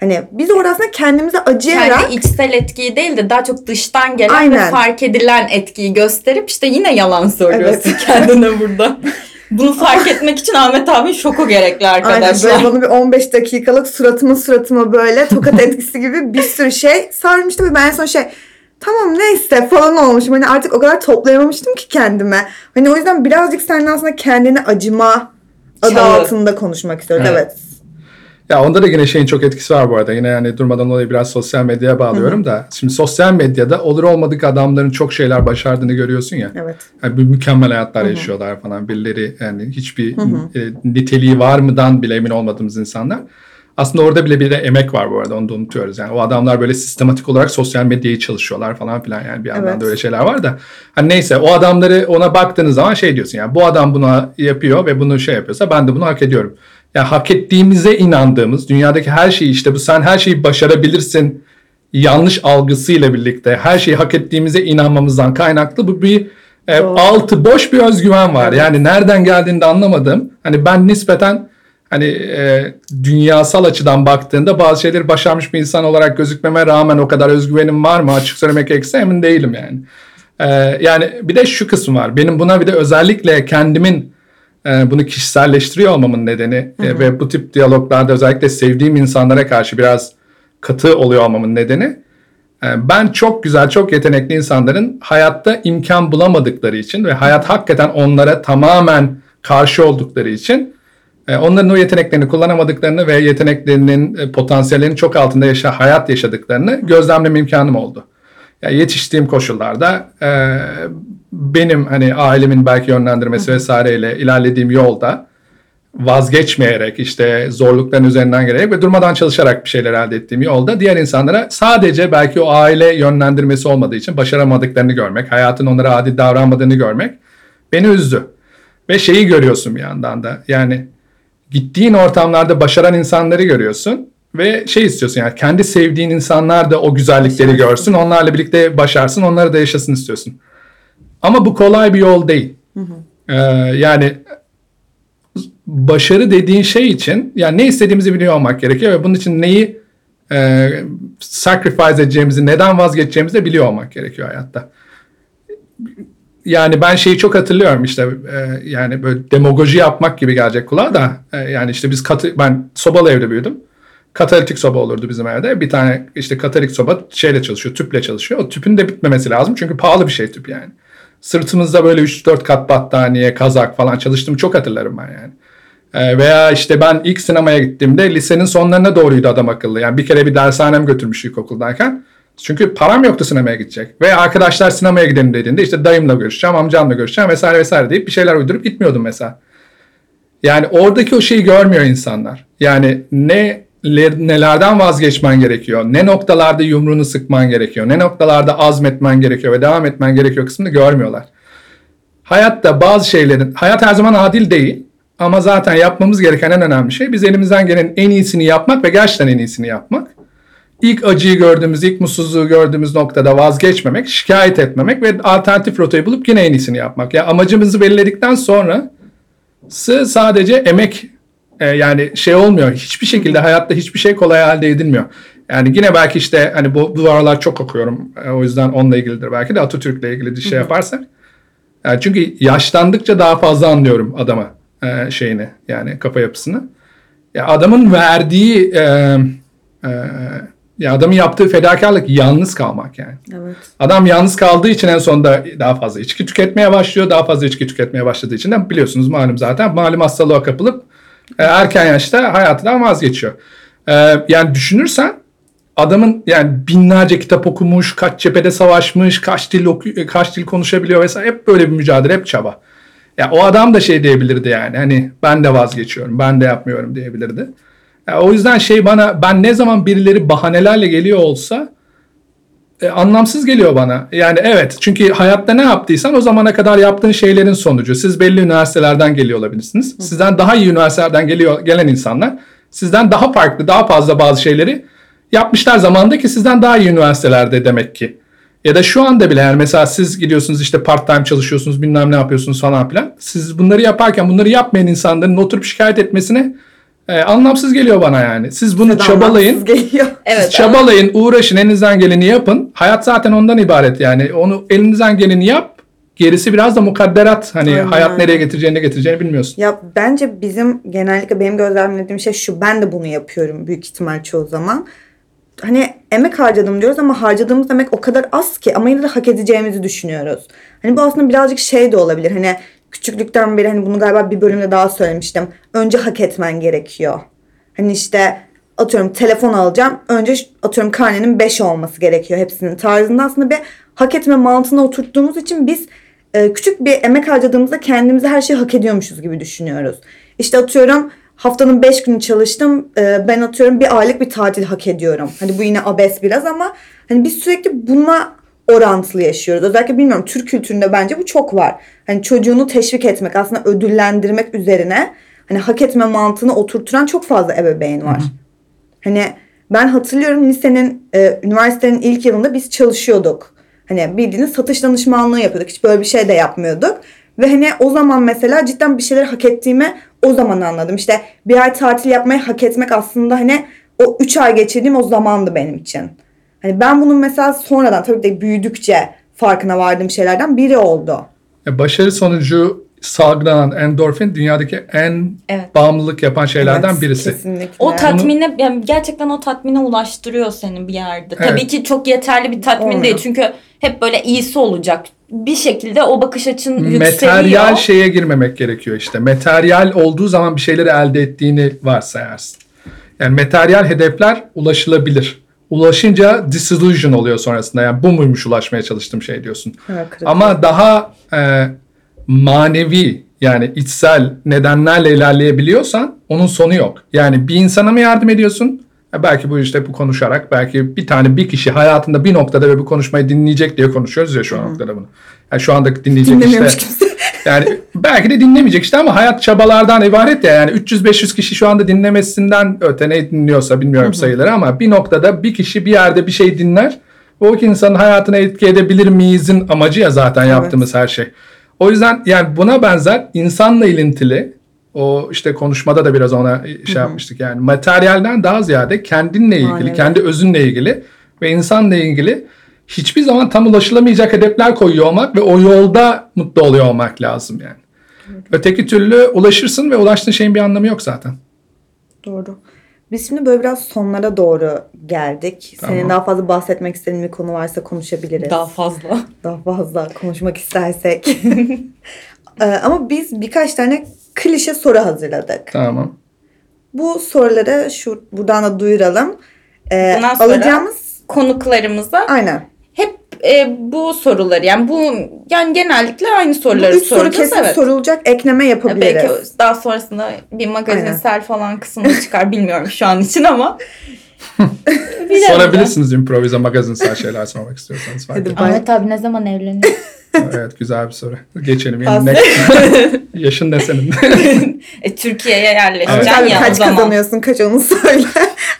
Hani biz orada aslında kendimize acıyarak Kendi içsel etkiyi değil de daha çok dıştan gelen ve Aynen. fark edilen etkiyi gösterip işte yine yalan söylüyorsun kendine burada. Bunu fark etmek için Ahmet abi şoku gerekli Aynen arkadaşlar. böyle bana bir 15 dakikalık suratıma suratıma böyle tokat etkisi gibi bir sürü şey sarmıştı ve ben en son şey tamam neyse falan olmuşum. Hani artık o kadar toplayamamıştım ki kendime. Hani o yüzden birazcık seninle aslında kendine acıma adı Çağı. altında konuşmak istiyoruz. Evet. Evet. Ya onda da yine şeyin çok etkisi var bu arada. Yine yani durmadan olayı biraz sosyal medyaya bağlıyorum da. Şimdi sosyal medyada olur olmadık adamların çok şeyler başardığını görüyorsun ya. Evet. Yani mükemmel hayatlar yaşıyorlar falan. Birileri yani hiçbir e, niteliği var mıdan bile emin olmadığımız insanlar. Aslında orada bile bir de emek var bu arada onu da unutuyoruz. Yani o adamlar böyle sistematik olarak sosyal medyayı çalışıyorlar falan filan yani bir yandan Evet. da öyle şeyler var da. Hani neyse o adamları ona baktığınız zaman şey diyorsun yani bu adam buna yapıyor ve bunu şey yapıyorsa ben de bunu hak ediyorum. Yani hak ettiğimize inandığımız dünyadaki her şeyi işte bu sen her şeyi başarabilirsin yanlış algısıyla birlikte her şeyi hak ettiğimize inanmamızdan kaynaklı bu bir e, Doğru. altı boş bir özgüven var. Yani nereden geldiğini de anlamadım. Hani ben nispeten hani e, dünyasal açıdan baktığında bazı şeyleri başarmış bir insan olarak gözükmeme rağmen o kadar özgüvenim var mı açık söylemek gerekirse emin değilim yani. E, yani bir de şu kısım var. Benim buna bir de özellikle kendimin bunu kişiselleştiriyor olmamın nedeni e, ve bu tip diyaloglarda özellikle sevdiğim insanlara karşı biraz katı oluyor olmamın nedeni e, ben çok güzel, çok yetenekli insanların hayatta imkan bulamadıkları için ve hayat hakikaten onlara tamamen karşı oldukları için e, onların o yeteneklerini kullanamadıklarını ve yeteneklerinin e, potansiyellerinin çok altında yaşa, hayat yaşadıklarını gözlemleme imkanım oldu. Yani yetiştiğim koşullarda e, benim hani ailemin belki yönlendirmesi vesaireyle ilerlediğim yolda vazgeçmeyerek işte zorlukların üzerinden gelerek ve durmadan çalışarak bir şeyler elde ettiğim yolda diğer insanlara sadece belki o aile yönlendirmesi olmadığı için başaramadıklarını görmek, hayatın onlara adil davranmadığını görmek beni üzdü. Ve şeyi görüyorsun bir yandan da yani gittiğin ortamlarda başaran insanları görüyorsun ve şey istiyorsun yani kendi sevdiğin insanlar da o güzellikleri görsün, onlarla birlikte başarsın, onları da yaşasın istiyorsun. Ama bu kolay bir yol değil. Ee, yani başarı dediğin şey için yani ne istediğimizi biliyor olmak gerekiyor ve bunun için neyi e, sacrifice edeceğimizi, neden vazgeçeceğimizi de biliyor olmak gerekiyor hayatta. Yani ben şeyi çok hatırlıyorum işte e, yani böyle demagoji yapmak gibi gelecek kulağa da e, yani işte biz katı, ben sobalı evde büyüdüm. Katalitik soba olurdu bizim evde. Bir tane işte katalitik soba şeyle çalışıyor, tüple çalışıyor. O tüpün de bitmemesi lazım çünkü pahalı bir şey tüp yani. Sırtımızda böyle 3-4 kat battaniye, kazak falan çalıştığımı çok hatırlarım ben yani. Ee, veya işte ben ilk sinemaya gittiğimde lisenin sonlarına doğruydu adam akıllı. Yani bir kere bir dershanem götürmüş ilkokuldayken. Çünkü param yoktu sinemaya gidecek. Ve arkadaşlar sinemaya gidelim dediğinde işte dayımla görüşeceğim, amcamla görüşeceğim vesaire vesaire deyip bir şeyler uydurup gitmiyordum mesela. Yani oradaki o şeyi görmüyor insanlar. Yani ne nelerden vazgeçmen gerekiyor, ne noktalarda yumruğunu sıkman gerekiyor, ne noktalarda azmetmen gerekiyor ve devam etmen gerekiyor kısmını görmüyorlar. Hayatta bazı şeylerin, hayat her zaman adil değil ama zaten yapmamız gereken en önemli şey biz elimizden gelen en iyisini yapmak ve gerçekten en iyisini yapmak. İlk acıyı gördüğümüz, ilk mutsuzluğu gördüğümüz noktada vazgeçmemek, şikayet etmemek ve alternatif rotayı bulup yine en iyisini yapmak. Yani amacımızı belirledikten sonra sadece emek e, yani şey olmuyor. Hiçbir şekilde hayatta hiçbir şey kolay elde edilmiyor. Yani yine belki işte hani bu, bu aralar çok okuyorum. E, o yüzden onunla ilgilidir belki de Atatürk'le ilgili bir şey yaparsak. Yani çünkü yaşlandıkça daha fazla anlıyorum adama e, şeyini yani kafa yapısını. Ya adamın verdiği e, e, ya adamın yaptığı fedakarlık yalnız kalmak yani. Evet. Adam yalnız kaldığı için en sonunda daha fazla içki tüketmeye başlıyor. Daha fazla içki tüketmeye başladığı için de biliyorsunuz malum zaten malum hastalığa kapılıp e, erken yaşta hayatından vazgeçiyor. E, yani düşünürsen adamın yani binlerce kitap okumuş, kaç cephede savaşmış, kaç dil oku- kaç dil konuşabiliyor vesaire hep böyle bir mücadele, hep çaba. Ya o adam da şey diyebilirdi yani hani ben de vazgeçiyorum, ben de yapmıyorum diyebilirdi. Ya o yüzden şey bana ben ne zaman birileri bahanelerle geliyor olsa e, anlamsız geliyor bana. Yani evet çünkü hayatta ne yaptıysan o zamana kadar yaptığın şeylerin sonucu. Siz belli üniversitelerden geliyor olabilirsiniz. Sizden daha iyi üniversitelerden geliyor gelen insanlar Sizden daha farklı, daha fazla bazı şeyleri yapmışlar zamanında ki sizden daha iyi üniversitelerde demek ki. Ya da şu anda bile yani mesela siz gidiyorsunuz işte part time çalışıyorsunuz bilmem ne yapıyorsunuz falan filan. Siz bunları yaparken bunları yapmayan insanların oturup şikayet etmesine e, anlamsız geliyor bana yani. Siz bunu Neden çabalayın. Geliyor. Evet. Siz çabalayın, uğraşın, elinizden geleni yapın. Hayat zaten ondan ibaret yani. Onu elinizden geleni yap. Gerisi biraz da mukadderat. Hani Aynen hayat nereye getireceğini ne getireceğini bilmiyorsun. Ya bence bizim genellikle benim gözlemlediğim şey şu. Ben de bunu yapıyorum büyük ihtimal çoğu zaman. Hani emek harcadım diyoruz ama harcadığımız emek o kadar az ki ama yine de hak edeceğimizi düşünüyoruz. Hani bu aslında birazcık şey de olabilir. Hani küçüklükten beri hani bunu galiba bir bölümde daha söylemiştim. Önce hak etmen gerekiyor. Hani işte atıyorum telefon alacağım. Önce atıyorum karnenin 5 olması gerekiyor hepsinin tarzında. Aslında bir hak etme mantığına oturttuğumuz için biz e, küçük bir emek harcadığımızda kendimizi her şeyi hak ediyormuşuz gibi düşünüyoruz. İşte atıyorum haftanın 5 günü çalıştım. e, ben atıyorum bir aylık bir tatil hak ediyorum. Hani bu yine abes biraz ama hani biz sürekli buna orantılı yaşıyoruz. Özellikle bilmiyorum Türk kültüründe bence bu çok var. Hani çocuğunu teşvik etmek aslında ödüllendirmek üzerine hani hak etme mantığını oturturan çok fazla ebeveyn var. Hani ben hatırlıyorum lisenin, e, üniversitenin ilk yılında biz çalışıyorduk. Hani bildiğiniz satış danışmanlığı yapıyorduk. Hiç böyle bir şey de yapmıyorduk. Ve hani o zaman mesela cidden bir şeyleri hak ettiğimi o zaman anladım. İşte bir ay tatil yapmayı hak etmek aslında hani o 3 ay geçirdiğim o zamandı benim için. Hani ben bunun mesela sonradan tabii de büyüdükçe farkına vardığım şeylerden biri oldu. E, Başarı sonucu salgılanan endorfin dünyadaki en Evet. bağımlılık yapan şeylerden Evet, birisi. Kesinlikle. O tatmine yani gerçekten o tatmine ulaştırıyor seni bir yerde. Evet. Tabii ki çok yeterli bir tatmin Olmuyor. değil. Çünkü hep böyle iyisi olacak. Bir şekilde o bakış açın yükseliyor. Materyal şeye girmemek gerekiyor işte. Materyal olduğu zaman bir şeyleri elde ettiğini varsayarsın. Yani materyal hedefler ulaşılabilir. Ulaşınca disillusion oluyor sonrasında. Yani bu muymuş ulaşmaya çalıştığım şey diyorsun. Kırık. Ama daha e, manevi yani içsel nedenlerle ilerleyebiliyorsan onun sonu yok. Yani bir insana mı yardım ediyorsun? E, belki bu işte bu konuşarak belki bir tane bir kişi hayatında bir noktada ve bu konuşmayı dinleyecek diye konuşuyoruz ya şu noktada bunu. Yani şu anda dinleyecek işte. kimse. Yani belki de dinlemeyecek işte ama hayat çabalardan ibaret ya. Yani 300-500 kişi şu anda dinlemesinden öte ne dinliyorsa bilmiyorum sayıları ama bir noktada bir kişi bir yerde bir şey dinler. O insanın hayatına etki edebilir miyizin amacı ya zaten yaptığımız her şey. O yüzden yani buna benzer insanla ilintili o işte konuşmada da biraz ona şey yapmıştık yani materyalden daha ziyade kendinle ilgili, Manevi. kendi özünle ilgili ve insanla ilgili hiçbir zaman tam ulaşılamayacak hedefler koyuyor olmak ve o yolda mutlu oluyor olmak lazım yani. Öteki türlü ulaşırsın ve ulaştığın şeyin bir anlamı yok zaten. Doğru. Biz şimdi böyle biraz sonlara doğru geldik. Senin Tamam. daha fazla bahsetmek istediğin bir konu varsa konuşabiliriz. Daha fazla. Daha fazla konuşmak istersek. Ee, Ama biz birkaç tane klişe soru hazırladık. Tamam. Bu soruları şu buradan da duyuralım. Ee, Bundan sonra- alacağımız Konuklarımıza aynen. E, bu soruları yani bu yani genellikle aynı Bu soruları üç soru soracağız. kesin evet. sorulacak ekleme yapabiliriz. Belki daha sonrasında bir magazinsel falan kısmı çıkar bilmiyorum şu an için ama. Sorabilirsiniz improvize magazinsel şeyler sormak istiyorsanız. Hadi Ahmet abi ne zaman evleniyor? evet güzel bir soru. Geçelim. Yani ne, yaşın ne senin? e, Türkiye'ye yerleşeceksin sen ya o kaç zaman. kazanıyorsun kaç onu söyle.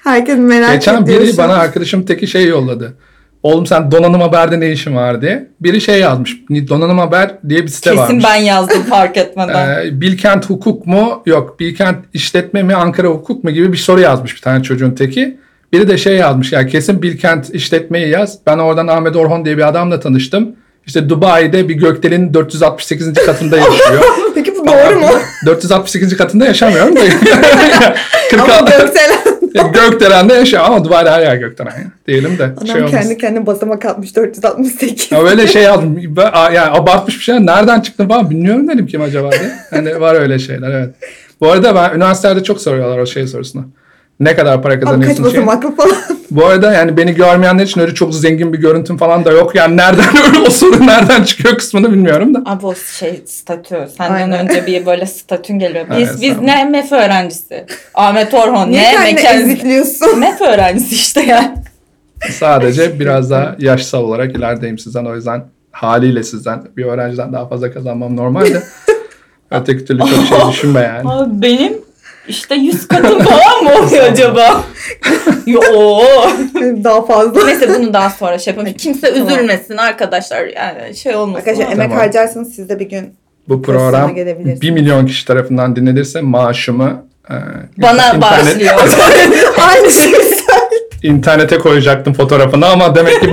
Herkes merak Geçen ediyor biri şu an. bana arkadaşım teki şey yolladı. Oğlum sen donanım haberde ne işin var diye. Biri şey yazmış. Donanım haber diye bir site Kesin varmış. ben yazdım fark etmeden. Ee, Bilkent hukuk mu? Yok. Bilkent işletme mi? Ankara hukuk mu? Gibi bir soru yazmış bir tane çocuğun teki. Biri de şey yazmış. Ya kesin Bilkent işletmeyi yaz. Ben oradan Ahmet Orhon diye bir adamla tanıştım. İşte Dubai'de bir gökdelenin 468. katında yaşıyor. Peki bu doğru mu? 468. katında yaşamıyorum da. 46 Ama gökselen Gökdelen'de yaşıyor ama Dubai'de her yer gökdelen ya. Diyelim de adam şey kendi kendine basamak atmış 468. Ya öyle şey yazdım. Ben- a- Yani abartmış bir şey. Nereden çıktı falan bilmiyorum dedim kim acaba diye. Hani var öyle şeyler evet. Bu arada ben üniversitelerde çok soruyorlar o şey sorusunu. Ne kadar para Abi kaç kazanıyorsun şey. basamaklı falan. Bu arada yani beni görmeyenler için öyle çok zengin bir görüntüm falan da yok. Yani nereden öyle o soru nereden çıkıyor kısmını bilmiyorum da. Abi o şey statü. Senden Aynen. önce bir böyle statün geliyor. Biz Evet, biz ne MEF öğrencisi. Ahmet Orhon Niye ne kendini mekan. ezikliyorsun? MEF öğrencisi işte yani. Sadece biraz daha yaşsal olarak ilerideyim sizden. O yüzden haliyle sizden bir öğrenciden daha fazla kazanmam normalde. Öteki türlü çok şey düşünme yani. Abi benim İşte 100 katın falan mı oluyor acaba? Yo. Daha fazla. Neyse bunu daha sonra şey yapalım. Kimse Tamam. üzülmesin arkadaşlar. Yani şey olmasın. Arkadaşlar ama. emek Tamam. harcarsanız siz de bir gün Bu program gelebilirsiniz. 1 milyon kişi tarafından dinlenirse maaşımı e, Bana internet- bağışlıyor. aynı şey internete koyacaktım fotoğrafını ama demek ki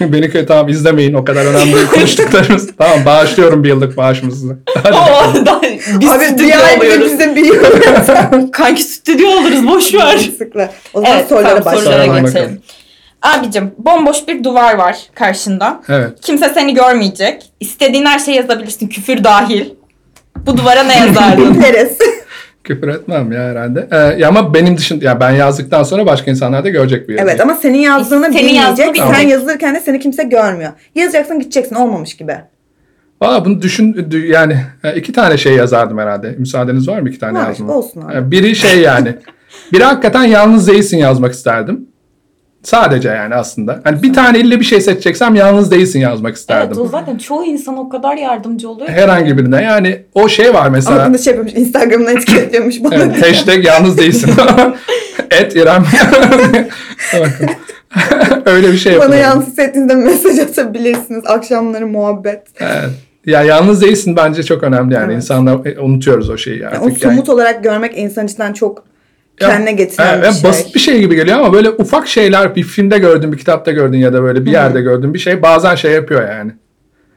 beni kötü tamam izlemeyin o kadar önemli değil konuştuklarımız. tamam bağışlıyorum bir yıllık maaşımızı. Hadi. Da- Biz Abi bir stüdyo bile oluyoruz. bize bir yıl. Kanki stüdyo oluruz boş ver. Sıkla. O zaman Evet sorulara tamam, Bakalım. Abicim bomboş bir duvar var karşında. Evet. Kimse seni görmeyecek. İstediğin her şeyi yazabilirsin küfür dahil. Bu duvara ne yazardın? Neresi? Küfür etmem ya herhalde. Ee, ya ama benim dışında ya ben yazdıktan sonra başka insanlar da görecek bir yazı. Evet ama senin yazdığını Senin bilmeyecek. Sen bilmeyecek. yazılırken de seni kimse görmüyor. Yazacaksın gideceksin olmamış gibi. Valla bunu düşün dü- yani e, iki tane şey yazardım herhalde. Müsaadeniz var mı iki tane Var, olsun abi. Biri şey yani. biri hakikaten yalnız değilsin yazmak isterdim. Sadece yani aslında. Hani bir tane ille bir şey seçeceksem yalnız değilsin yazmak isterdim. evet o zaten çoğu insan o kadar yardımcı oluyor. Herhangi birine yani o şey var mesela. Ama bunu şey yapıyormuş. Instagram'dan etiketliyormuş bana. Evet, hashtag yalnız değilsin. Et İrem. Öyle bir şey Bana yapıyorum. yalnız hissettiğinizde mesaj atabilirsiniz. Akşamları muhabbet. Evet. Ya yalnız değilsin bence çok önemli yani. Evet. İnsanlar e, unutuyoruz o şeyi artık. Yani o yani. somut olarak görmek insan içinden çok kendine getiren evet, bir şey. Basit bir şey gibi geliyor ama böyle ufak şeyler bir filmde gördüğün, bir kitapta gördüğün ya da böyle bir yerde gördüğün bir şey bazen şey yapıyor yani.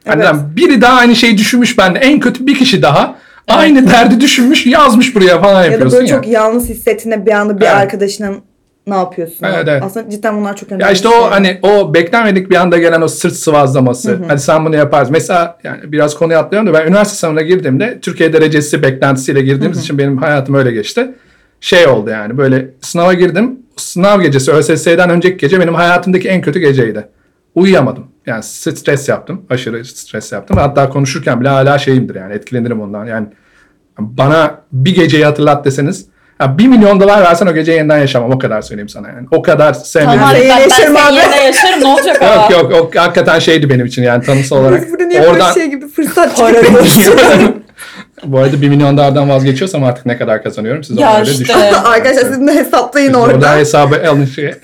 Hani Evet. lan biri daha aynı şeyi düşünmüş bende. En kötü bir kişi daha aynı derdi düşünmüş, yazmış buraya falan Ya da yapıyorsun böyle ya. çok yalnız hissettiğinde bir anda bir Evet. arkadaşının ne yapıyorsun? Evet, evet. Aslında cidden bunlar çok önemli. Ya işte o şeyler. hani o beklenmedik bir anda gelen o sırt sıvazlaması. Hadi sen bunu yaparsın. Mesela yani biraz konuya atlıyorum da ben üniversite sınavına girdiğimde Türkiye derecesi beklentisiyle girdiğimiz için benim hayatım öyle geçti. Şey oldu yani böyle sınava girdim. Sınav gecesi ÖSS'den önceki gece benim hayatımdaki en kötü geceydi. Uyuyamadım. Yani stres yaptım. Aşırı stres yaptım. Hatta konuşurken bile hala şeyimdir yani etkilenirim ondan. Yani bana bir geceyi hatırlat deseniz ya bir milyon dolar versen o geceyi yeniden yaşamam. O kadar söyleyeyim sana yani. O kadar sevmedim. Tamam Ben ben, abi. yerine yaşarım ne olacak ama. Yok yok o hakikaten şeydi benim için yani tanımsal olarak. Biz burada niye böyle şey gibi fırsat çıkarıyoruz? Bu arada 1 milyon dolardan vazgeçiyorsam artık ne kadar kazanıyorum siz Ya göre işte. düşünün. Arkadaşlar sizin de hesaplayın Siz orada. Orada hesabı alın şey.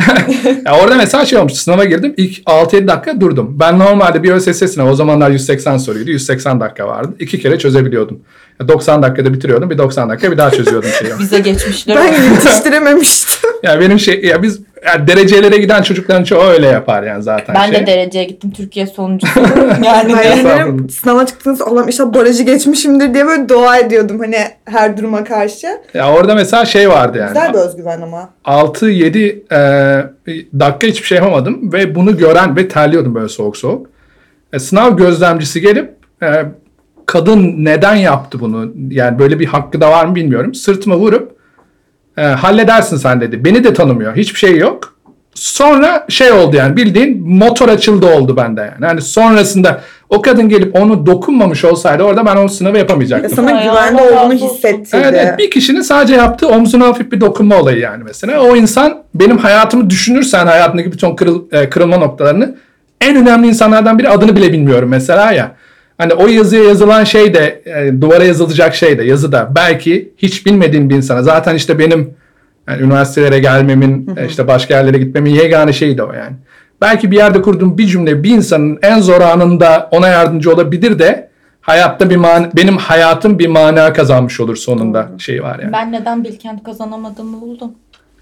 ya orada mesela şey olmuş sınava girdim ilk 6-7 dakika durdum. Ben normalde bir ÖSS sınavı o zamanlar 180 soruydu 180 dakika vardı. İki kere çözebiliyordum. Ya 90 dakikada bitiriyordum bir 90 dakika bir daha çözüyordum şeyi. Bize geçmişler. Ben yetiştirememiştim. ya benim şey ya biz ya derecelere giden çocukların çoğu öyle yapar yani zaten Ben şey. de dereceye gittim Türkiye sonuncusu. yani Ben ne? eminim Estağfurullah. sınava çıktınız Allah'ım inşallah barajı geçmişimdir diye böyle dua ediyordum hani her duruma karşı. Ya orada mesela şey vardı yani. Güzel bir özgüven ama. 6-7 e, dakika hiçbir şey yapamadım ve bunu gören ve terliyordum böyle soğuk soğuk. E, sınav gözlemcisi gelip e, kadın neden yaptı bunu yani böyle bir hakkı da var mı bilmiyorum. Sırtıma vurup e, halledersin sen dedi. Beni de tanımıyor hiçbir şey yok. Sonra şey oldu yani bildiğin motor açıldı oldu bende yani. Yani sonrasında o kadın gelip onu dokunmamış olsaydı orada ben o sınavı Ya yapamayacaktım. sana Ay, güvende olduğunu hissettirdi. Evet, evet, bir kişinin sadece yaptığı omzuna hafif bir dokunma olayı yani mesela. O insan benim hayatımı düşünürsen hayatındaki bütün kırıl, e, kırılma noktalarını en önemli insanlardan biri adını bile bilmiyorum mesela ya. Hani o yazıya yazılan şey de e, duvara yazılacak şey de yazıda belki hiç bilmediğin bir insana zaten işte benim yani üniversitelere gelmemin işte başka yerlere gitmemin yegane şeyi de o yani. Belki bir yerde kurduğum bir cümle bir insanın en zor anında ona yardımcı olabilir de hayatta bir man benim hayatım bir mana kazanmış olur sonunda şey var yani. Ben neden Bilkent kazanamadığımı buldum.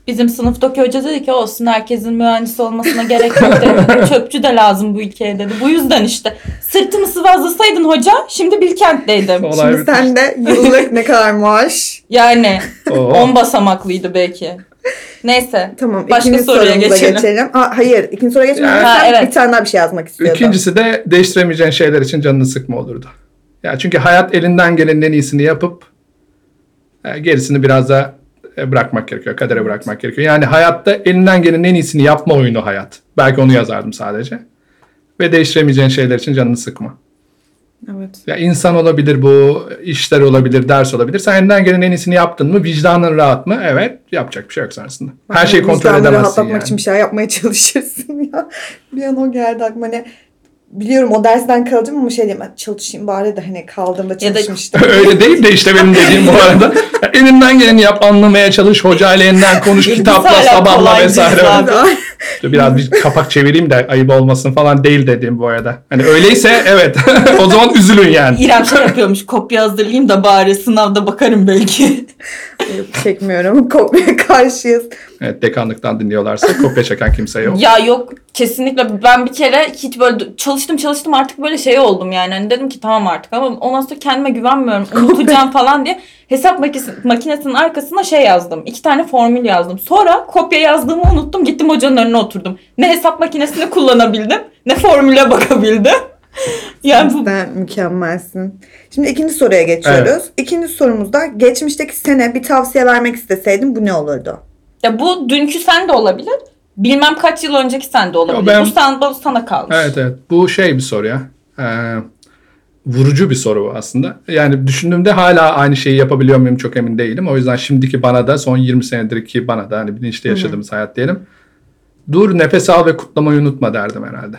Bizim sınıftaki hoca dedi ki olsun herkesin mühendis olmasına gerek yok dedi. Çöpçü de lazım bu ülkeye dedi. Bu yüzden işte sırtımı sıvazlasaydın hoca şimdi Bilkent'teydim. Olay Şimdi bitmiş. sen de yıllık ne kadar maaş? Yani Oo. 10 basamaklıydı belki. Neyse. Tamam Başka ikinci soruya sorumuza geçelim. geçelim. Aa, hayır ikinci soruya geçmeden sen Ha, evet. bir tane daha bir şey yazmak istiyordun. İkincisi de değiştiremeyeceğin şeyler için canını sıkma olurdu. Ya çünkü hayat elinden gelenin en iyisini yapıp e, gerisini biraz da bırakmak gerekiyor. Kadere bırakmak gerekiyor. Yani hayatta elinden gelenin en iyisini yapma oyunu hayat. Belki onu yazardım sadece. Ve değiştiremeyeceğin şeyler için canını sıkma. Evet. Ya insan olabilir bu, işler olabilir, ders olabilir. Sen elinden gelenin en iyisini yaptın mı? Vicdanın rahat mı? Evet. Yapacak bir şey yok sonrasında. Her şeyi kontrol edemezsin rahatlatmak yani. için bir şey yapmaya çalışırsın ya. Bir an o geldi aklıma. Hani biliyorum o dersten kalacağım ama şey diyeyim çalışayım bari de hani kaldığımda Ya da- çalışmıştım. Öyle değil de işte benim dediğim bu arada. Elinden geleni yap, anlamaya çalış, hocayla elinden konuş, kitapla, sabahla vesaire. İşte Biraz bir kapak çevireyim de ayıp olmasın falan değil dediğim bu arada. Hani öyleyse evet. o zaman üzülün yani. İrem şey yapıyormuş kopya hazırlayayım da bari sınavda bakarım belki. Çekmiyorum. Kopya karşıyız. Evet dekanlıktan dinliyorlarsa kopya çeken kimse yok. Ya yok kesinlikle ben bir kere hiç böyle çalıştım çalıştım artık böyle şey oldum yani. Hani dedim ki tamam artık ama ondan sonra kendime güvenmiyorum unutacağım falan diye hesap makinesi, makinesinin arkasına şey yazdım. iki tane formül yazdım. Sonra kopya yazdığımı unuttum gittim hocanın önüne oturdum. Ne hesap makinesini kullanabildim ne formüle bakabildim. yani bu Sen mükemmelsin. Şimdi ikinci soruya geçiyoruz. İkinci sorumuzda geçmişteki sene bir tavsiye vermek isteseydin bu ne olurdu? Ya bu dünkü sen de olabilir. Bilmem kaç yıl önceki sen de olabilir. ben- Bu sana, bu sana kalmış. Evet evet. Bu şey bir soru ya. Ee, vurucu bir soru bu aslında. Yani düşündüğümde hala aynı şeyi yapabiliyor muyum çok emin değilim. O yüzden şimdiki bana da son 20 senedirki bana da hani bilinçli yaşadığımız hayat diyelim. Dur nefes al ve kutlamayı unutma derdim herhalde.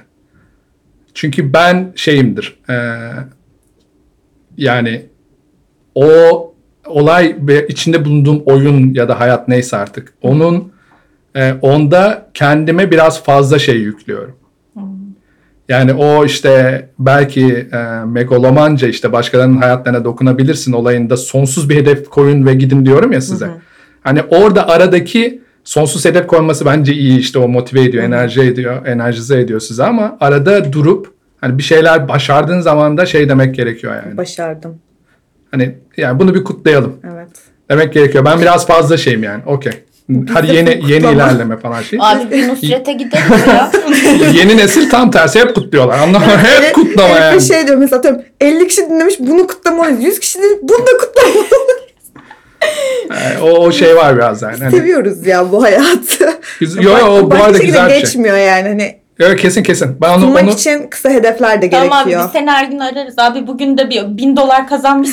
Çünkü ben şeyimdir. ee, yani o olay ve içinde bulunduğum oyun ya da hayat neyse artık onun e, onda kendime biraz fazla şey yüklüyorum. Yani o işte belki e, megalomanca işte başkalarının hayatlarına dokunabilirsin olayında sonsuz bir hedef koyun ve gidin diyorum ya size. Hani orada aradaki sonsuz hedef koyması bence iyi işte o motive ediyor, enerji ediyor, enerjize ediyor size ama arada durup hani bir şeyler başardığın zaman da şey demek gerekiyor yani. Başardım. Hani yani bunu bir kutlayalım Evet. demek gerekiyor. Ben biraz fazla şeyim yani. Okey. Hadi yeni yeni ilerleme falan şey. Abi bir Nusret'e gideriz ya. yeni nesil tam tersi hep kutluyorlar. Mı? Hep kutlama yani. bir şey diyor mesela atıyorum 50 kişi dinlemiş bunu kutlamalıyız. 100 kişi dinlemiş bunu da kutlamalıyız. Yani o, o şey var biraz yani. Hani, Seviyoruz ya bu hayatı. güz- yo, yo, o bu arada güzel bir şey. geçmiyor yani. Hani Yo, kesin kesin. Ben onu, onu için kısa hedefler de tamam abi gerekiyor. biz seni her gün ararız abi. Bugün de bir bin dolar kutlayalım.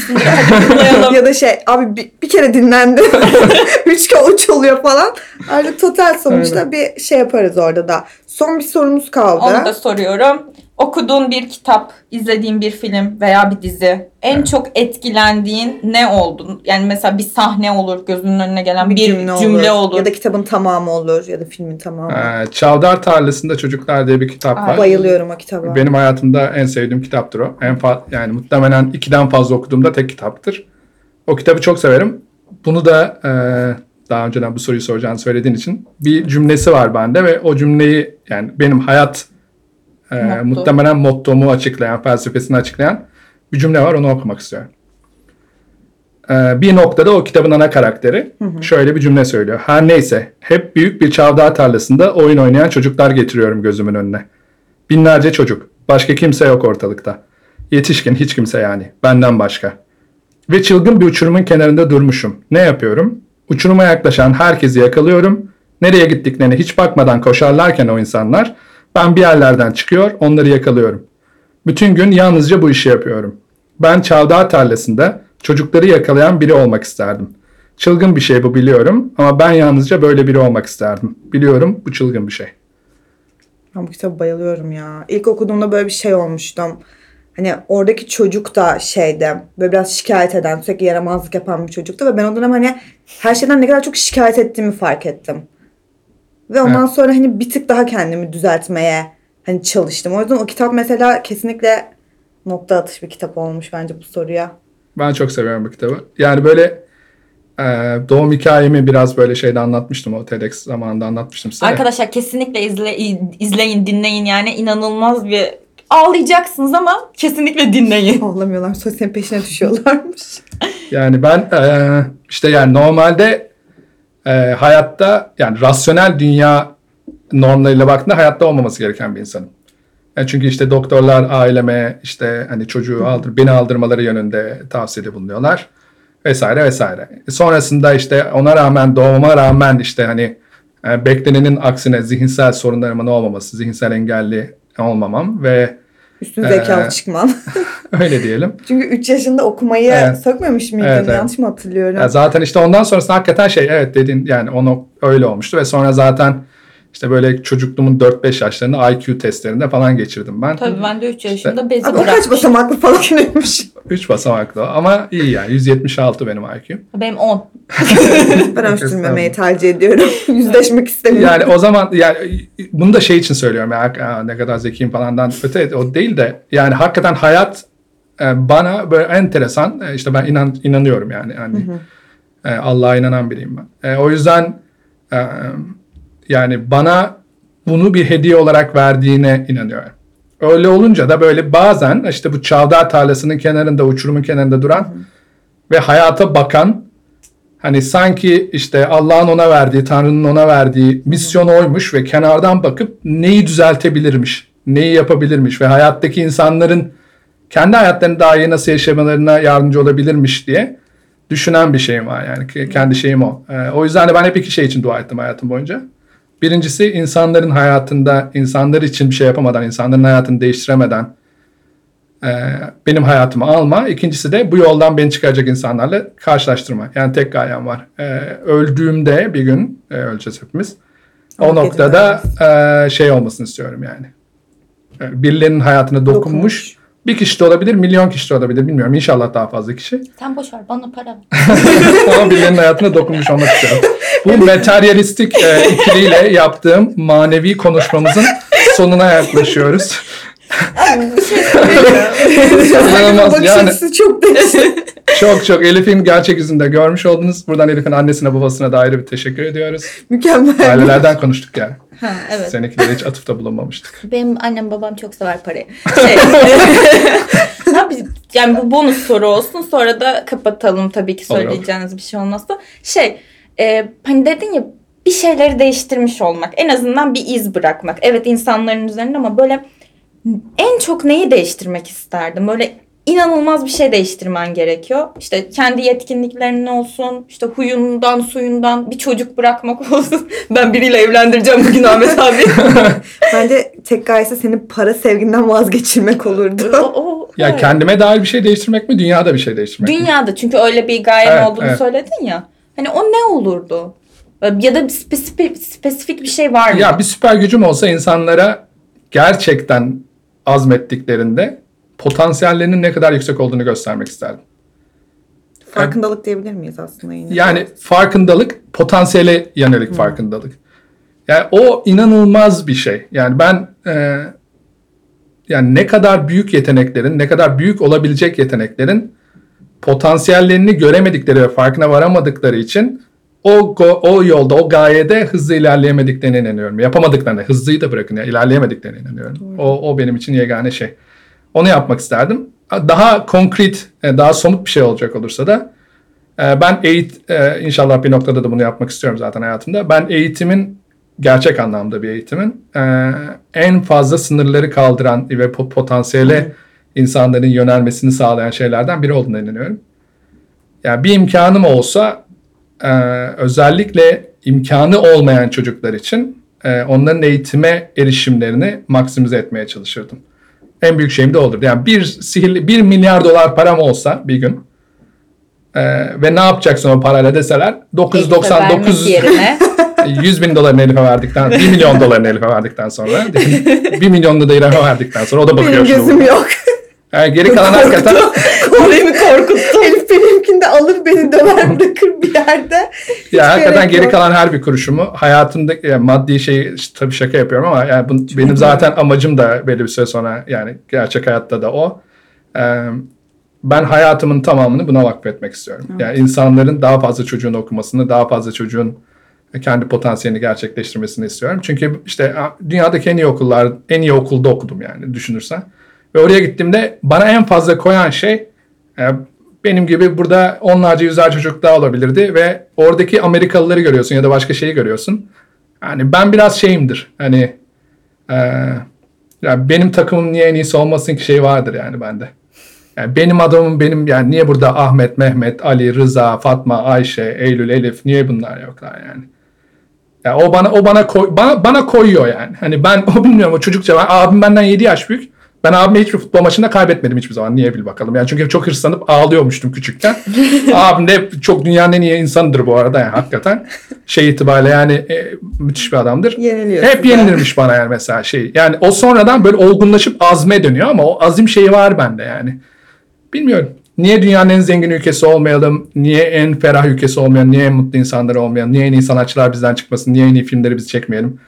ya da şey abi bir, bir kere dinlendi. Üç kere uç oluyor falan. Artık total sonuçta bir şey yaparız orada da. Son bir sorumuz kaldı. Onu da soruyorum. Okuduğun bir kitap, izlediğin bir film veya bir dizi en çok etkilendiğin ne oldu? Yani mesela bir sahne olur, gözünün önüne gelen bir, cümle, olur. Ya da kitabın tamamı olur ya da filmin tamamı. e, Çavdar Tarlası'nda Çocuklar diye bir kitap Ay. var. Bayılıyorum o kitaba. Benim hayatımda en sevdiğim kitaptır o. En fa- yani muhtemelen ikiden fazla okuduğumda tek kitaptır. O kitabı çok severim. Bunu da e, daha önceden bu soruyu soracağını söylediğin için bir cümlesi var bende ve o cümleyi yani benim hayat e, Motto. muhtemelen mottomu açıklayan, felsefesini açıklayan bir cümle var. Onu okumak istiyorum. E, bir noktada o kitabın ana karakteri şöyle bir cümle söylüyor. Her neyse hep büyük bir çavdar tarlasında oyun oynayan çocuklar getiriyorum gözümün önüne. Binlerce çocuk. Başka kimse yok ortalıkta. Yetişkin hiç kimse yani. Benden başka. Ve çılgın bir uçurumun kenarında durmuşum. Ne yapıyorum? Uçuruma yaklaşan herkesi yakalıyorum. Nereye gittiklerine hiç bakmadan koşarlarken o insanlar ben bir yerlerden çıkıyor onları yakalıyorum. Bütün gün yalnızca bu işi yapıyorum. Ben çavdar tarlasında çocukları yakalayan biri olmak isterdim. Çılgın bir şey bu biliyorum ama ben yalnızca böyle biri olmak isterdim. Biliyorum bu çılgın bir şey. Ben bu kitaba bayılıyorum ya. İlk okuduğumda böyle bir şey olmuştum. Hani oradaki çocuk da şeyde böyle biraz şikayet eden, sürekli yaramazlık yapan bir çocuktu ve ben o dönem hani her şeyden ne kadar çok şikayet ettiğimi fark ettim. Ve ondan Evet. sonra hani bir tık daha kendimi düzeltmeye hani çalıştım. O yüzden o kitap mesela kesinlikle nokta atış bir kitap olmuş bence bu soruya. Ben çok seviyorum bu kitabı. Yani böyle e, doğum hikayemi biraz böyle şeyde anlatmıştım. O TEDx zamanında anlatmıştım size. Arkadaşlar kesinlikle izle, izleyin, dinleyin yani inanılmaz bir ağlayacaksınız ama kesinlikle dinleyin. Ağlamıyorlar sosyal peşine düşüyorlarmış. Yani ben e, işte yani normalde e, hayatta yani rasyonel dünya normlarıyla baktığında hayatta olmaması gereken bir insanım. Yani çünkü işte doktorlar aileme işte hani çocuğu aldır, beni aldırmaları yönünde tavsiyede bulunuyorlar vesaire vesaire. Sonrasında işte ona rağmen doğuma rağmen işte hani e, beklenenin aksine zihinsel sorunlarımın olmaması, zihinsel engelli olmamam ve Üstün zekalı Ee, çıkman. öyle diyelim. Çünkü 3 yaşında okumayı Evet. sökmemiş miydin? Evet, evet. Yanlış mı hatırlıyorum? Ya zaten işte ondan sonrasında hakikaten şey evet dedin yani onu öyle olmuştu ve sonra zaten İşte böyle çocukluğumun 4-5 yaşlarında IQ testlerinde falan geçirdim ben. Tabii ben de 3 yaşında bezi Abi o kaç basamaklı falan neymiş? 3 basamaklı ama iyi yani 176 benim IQ. Benim 10. Ben ölçtürmemeyi tercih ediyorum. Yüzleşmek istemiyorum. Yani o zaman yani bunu da şey için söylüyorum ya "Aa, ne kadar zekiyim falandan öte o değil de yani hakikaten hayat e, bana böyle enteresan e, işte ben inan inanıyorum yani yani e, Allah'a inanan biriyim ben. E, o yüzden yani bana bunu bir hediye olarak verdiğine inanıyorum. Öyle olunca da böyle bazen işte bu çavdar tarlasının kenarında uçurumun kenarında duran ve hayata bakan Hani sanki işte Allah'ın ona verdiği, Tanrı'nın ona verdiği misyon oymuş ve kenardan bakıp neyi düzeltebilirmiş, neyi yapabilirmiş ve hayattaki insanların kendi hayatlarını daha iyi nasıl yaşamalarına yardımcı olabilirmiş diye düşünen bir şeyim var yani Ke- kendi şeyim o. Ee, o yüzden de ben hep iki şey için dua ettim hayatım boyunca. Birincisi insanların hayatında insanlar için bir şey yapamadan, insanların hayatını değiştiremeden e, benim hayatımı alma. İkincisi de bu yoldan beni çıkaracak insanlarla karşılaştırma. Yani tek gayem var. E, öldüğümde bir gün e, öleceğiz hepimiz. O Allah noktada e, şey olmasını istiyorum yani. E, Birilerinin hayatına dokunmuş. Dokunmuş. Bir kişi de olabilir, milyon kişi de olabilir bilmiyorum. İnşallah daha fazla kişi. Sen boş ver bana para ver. Ama birilerinin hayatına dokunmuş olmak istiyorum. Bu materyalistik e, ikiliyle yaptığım manevi konuşmamızın sonuna yaklaşıyoruz. İnanılmaz yani çok değişik. çok çok Elif'in gerçek yüzünde görmüş oldunuz. Buradan Elif'in annesine babasına da ayrı bir teşekkür ediyoruz. Mükemmel. Ailelerden konuştuk yani. Ha evet. Seninkilere hiç atıfta bulunmamıştık. Benim annem babam çok sever parayı. Şey, Abi, yani bu bonus soru olsun sonra da kapatalım tabii ki Olur, söyleyeceğiniz bir şey olmazsa. Şey e, hani dedin ya bir şeyleri değiştirmiş olmak en azından bir iz bırakmak. Evet insanların üzerinde ama böyle en çok neyi değiştirmek isterdim? Böyle inanılmaz bir şey değiştirmen gerekiyor. İşte kendi yetkinliklerin olsun, işte huyundan suyundan bir çocuk bırakmak olsun. Ben biriyle evlendireceğim bugün Ahmet abi. Bence tek gayesi senin para sevginden vazgeçirmek o, olurdu. o, Ya evet. kendime dair bir şey değiştirmek mi, dünyada bir şey değiştirmek mi? Dünyada çünkü öyle bir gayen Evet, olduğunu evet. söyledin ya. Hani o ne olurdu? Ya da bir spesifik, spesifik bir şey var mı? Ya bir süper gücüm olsa insanlara gerçekten azmettiklerinde potansiyellerinin ne kadar yüksek olduğunu göstermek isterdim. Farkındalık diyebilir miyiz aslında yine? Yani farkındalık, potansiyele yönelik farkındalık. Yani o inanılmaz bir şey. Yani ben e, yani ne kadar büyük yeteneklerin, ne kadar büyük olabilecek yeteneklerin potansiyellerini göremedikleri ve farkına varamadıkları için o go- o yolda, o gayede hızlı ilerleyemediklerine inanıyorum. Yapamadıklarına, hızlıyı da bırakın ya, ilerleyemediklerine inanıyorum. O, o benim için yegane şey. Onu yapmak isterdim. Daha konkret, e, daha somut bir şey olacak olursa da e, ben eğit e, inşallah bir noktada da bunu yapmak istiyorum zaten hayatımda. Ben eğitimin gerçek anlamda bir eğitimin en fazla sınırları kaldıran ve po- potansiyele insanların yönelmesini sağlayan şeylerden biri olduğuna inanıyorum. Yani bir imkanım olsa özellikle imkanı olmayan çocuklar için onların eğitime erişimlerini maksimize etmeye çalışırdım. En büyük şeyim de olurdu. Yani bir sihirli bir milyar dolar param olsa bir gün e, ve ne yapacaksın o parayla deseler Elif'e 999 vermek yerine 100 bin dolarını Elif'e verdikten 1 milyon dolarını Elif'e verdikten sonra 1 milyonunu da İrem'e verdikten sonra o da bakıyor Benim gözüm yok. Yani geri kalan hakikaten Beni korkuttu. Elif benimkini de alır beni döver bırakır bir yerde. Hiç ya hakikaten gerek geri yok. kalan her bir kuruşumu hayatımda yani maddi şey işte tabii şaka yapıyorum ama yani bu, benim zaten amacım da belli bir süre sonra yani gerçek hayatta da o. Ee, ben hayatımın tamamını buna vakfetmek istiyorum. Yani insanların daha fazla çocuğun okumasını, daha fazla çocuğun kendi potansiyelini gerçekleştirmesini istiyorum. Çünkü işte dünyadaki en iyi okullar, en iyi okulda okudum yani düşünürsen. Ve oraya gittiğimde bana en fazla koyan şey e, benim gibi burada onlarca yüzlerce çocuk daha olabilirdi ve oradaki Amerikalıları görüyorsun ya da başka şeyi görüyorsun. Yani ben biraz şeyimdir. Hani e, ya benim takımım niye en iyisi olmasın ki şey vardır yani bende. Yani benim adamım benim yani niye burada Ahmet, Mehmet, Ali, Rıza, Fatma, Ayşe, Eylül, Elif niye bunlar yoklar yani? Ya o bana o bana koy, bana bana koyuyor yani. Hani ben o bilmiyorum o çocukça ben abim benden 7 yaş büyük. Ben abimle hiçbir futbol maçında kaybetmedim hiçbir zaman. Niye bil bakalım. Yani çünkü çok hırslanıp ağlıyormuştum küçükken. Abim de çok dünyanın en iyi insanıdır bu arada yani hakikaten. Şey itibariyle yani e, müthiş bir adamdır. Yeniliyor Hep yenilirmiş bana yani mesela şey. Yani o sonradan böyle olgunlaşıp azme dönüyor ama o azim şeyi var bende yani. Bilmiyorum. Niye dünyanın en zengin ülkesi olmayalım? Niye en ferah ülkesi olmayalım? Niye en mutlu insanlar olmayalım? Niye en iyi sanatçılar bizden çıkmasın? Niye en iyi filmleri biz çekmeyelim?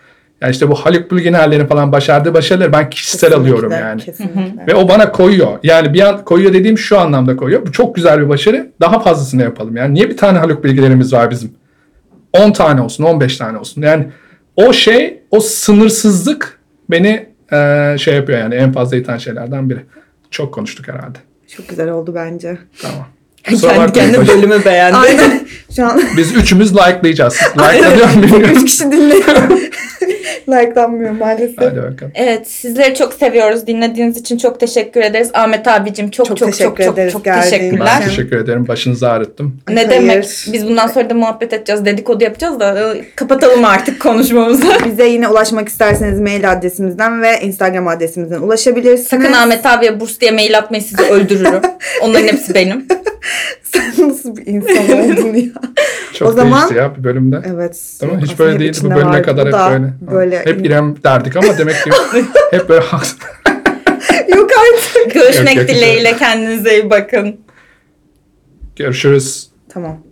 Yani işte bu Haluk Bilginer'lerin falan başardığı başarıları ben kişisel alıyorum Kesinlikle, yani. Kesinlikle. Ve o bana koyuyor. Yani bir an koyuyor dediğim şu anlamda koyuyor. Bu çok güzel bir başarı. Daha fazlasını yapalım. Yani niye bir tane Haluk Bilgilerimiz var bizim? 10 tane olsun, 15 tane olsun. Yani o şey, o sınırsızlık beni eee, şey yapıyor yani en fazla iten şeylerden biri. Çok konuştuk herhalde. Çok güzel oldu bence. Tamam. Kusura Kendi bakmayın. kendine bölümü beğendi. Aynen. Şu an Biz üçümüz like'layacağız. Like'lanıyor mu bilmiyorum. üç kişi dinliyor. Like'lanmıyor maalesef. Hadi bakalım. Evet sizleri çok seviyoruz. Dinlediğiniz için çok teşekkür ederiz. Ahmet abicim çok çok Çok çok çok teşekkür çok, ederiz çok geldiğin teşekkürler. Ben için. teşekkür ederim. Başınızı ağrıttım. Ne Hayır. demek? Biz bundan sonra da muhabbet edeceğiz. Dedikodu yapacağız da e, kapatalım artık konuşmamızı. Bize yine ulaşmak isterseniz mail adresimizden ve Instagram adresimizden ulaşabilirsiniz. Sakın Ahmet abiye burs diye mail atmayın sizi öldürürüm. Onların hepsi benim. Sen nasıl bir insan oldun ya? Çok O zaman- değişti ya bir bölümde. Evet. Mi? Hiç böyle değildi. Bu bölüme vardı. kadar hep da böyle. böyle. Hep İrem derdik ama demek ki hep böyle haksız. Yok artık. Görüşmek Yok, yok, dileğiyle kendinize iyi bakın. Görüşürüz. Tamam.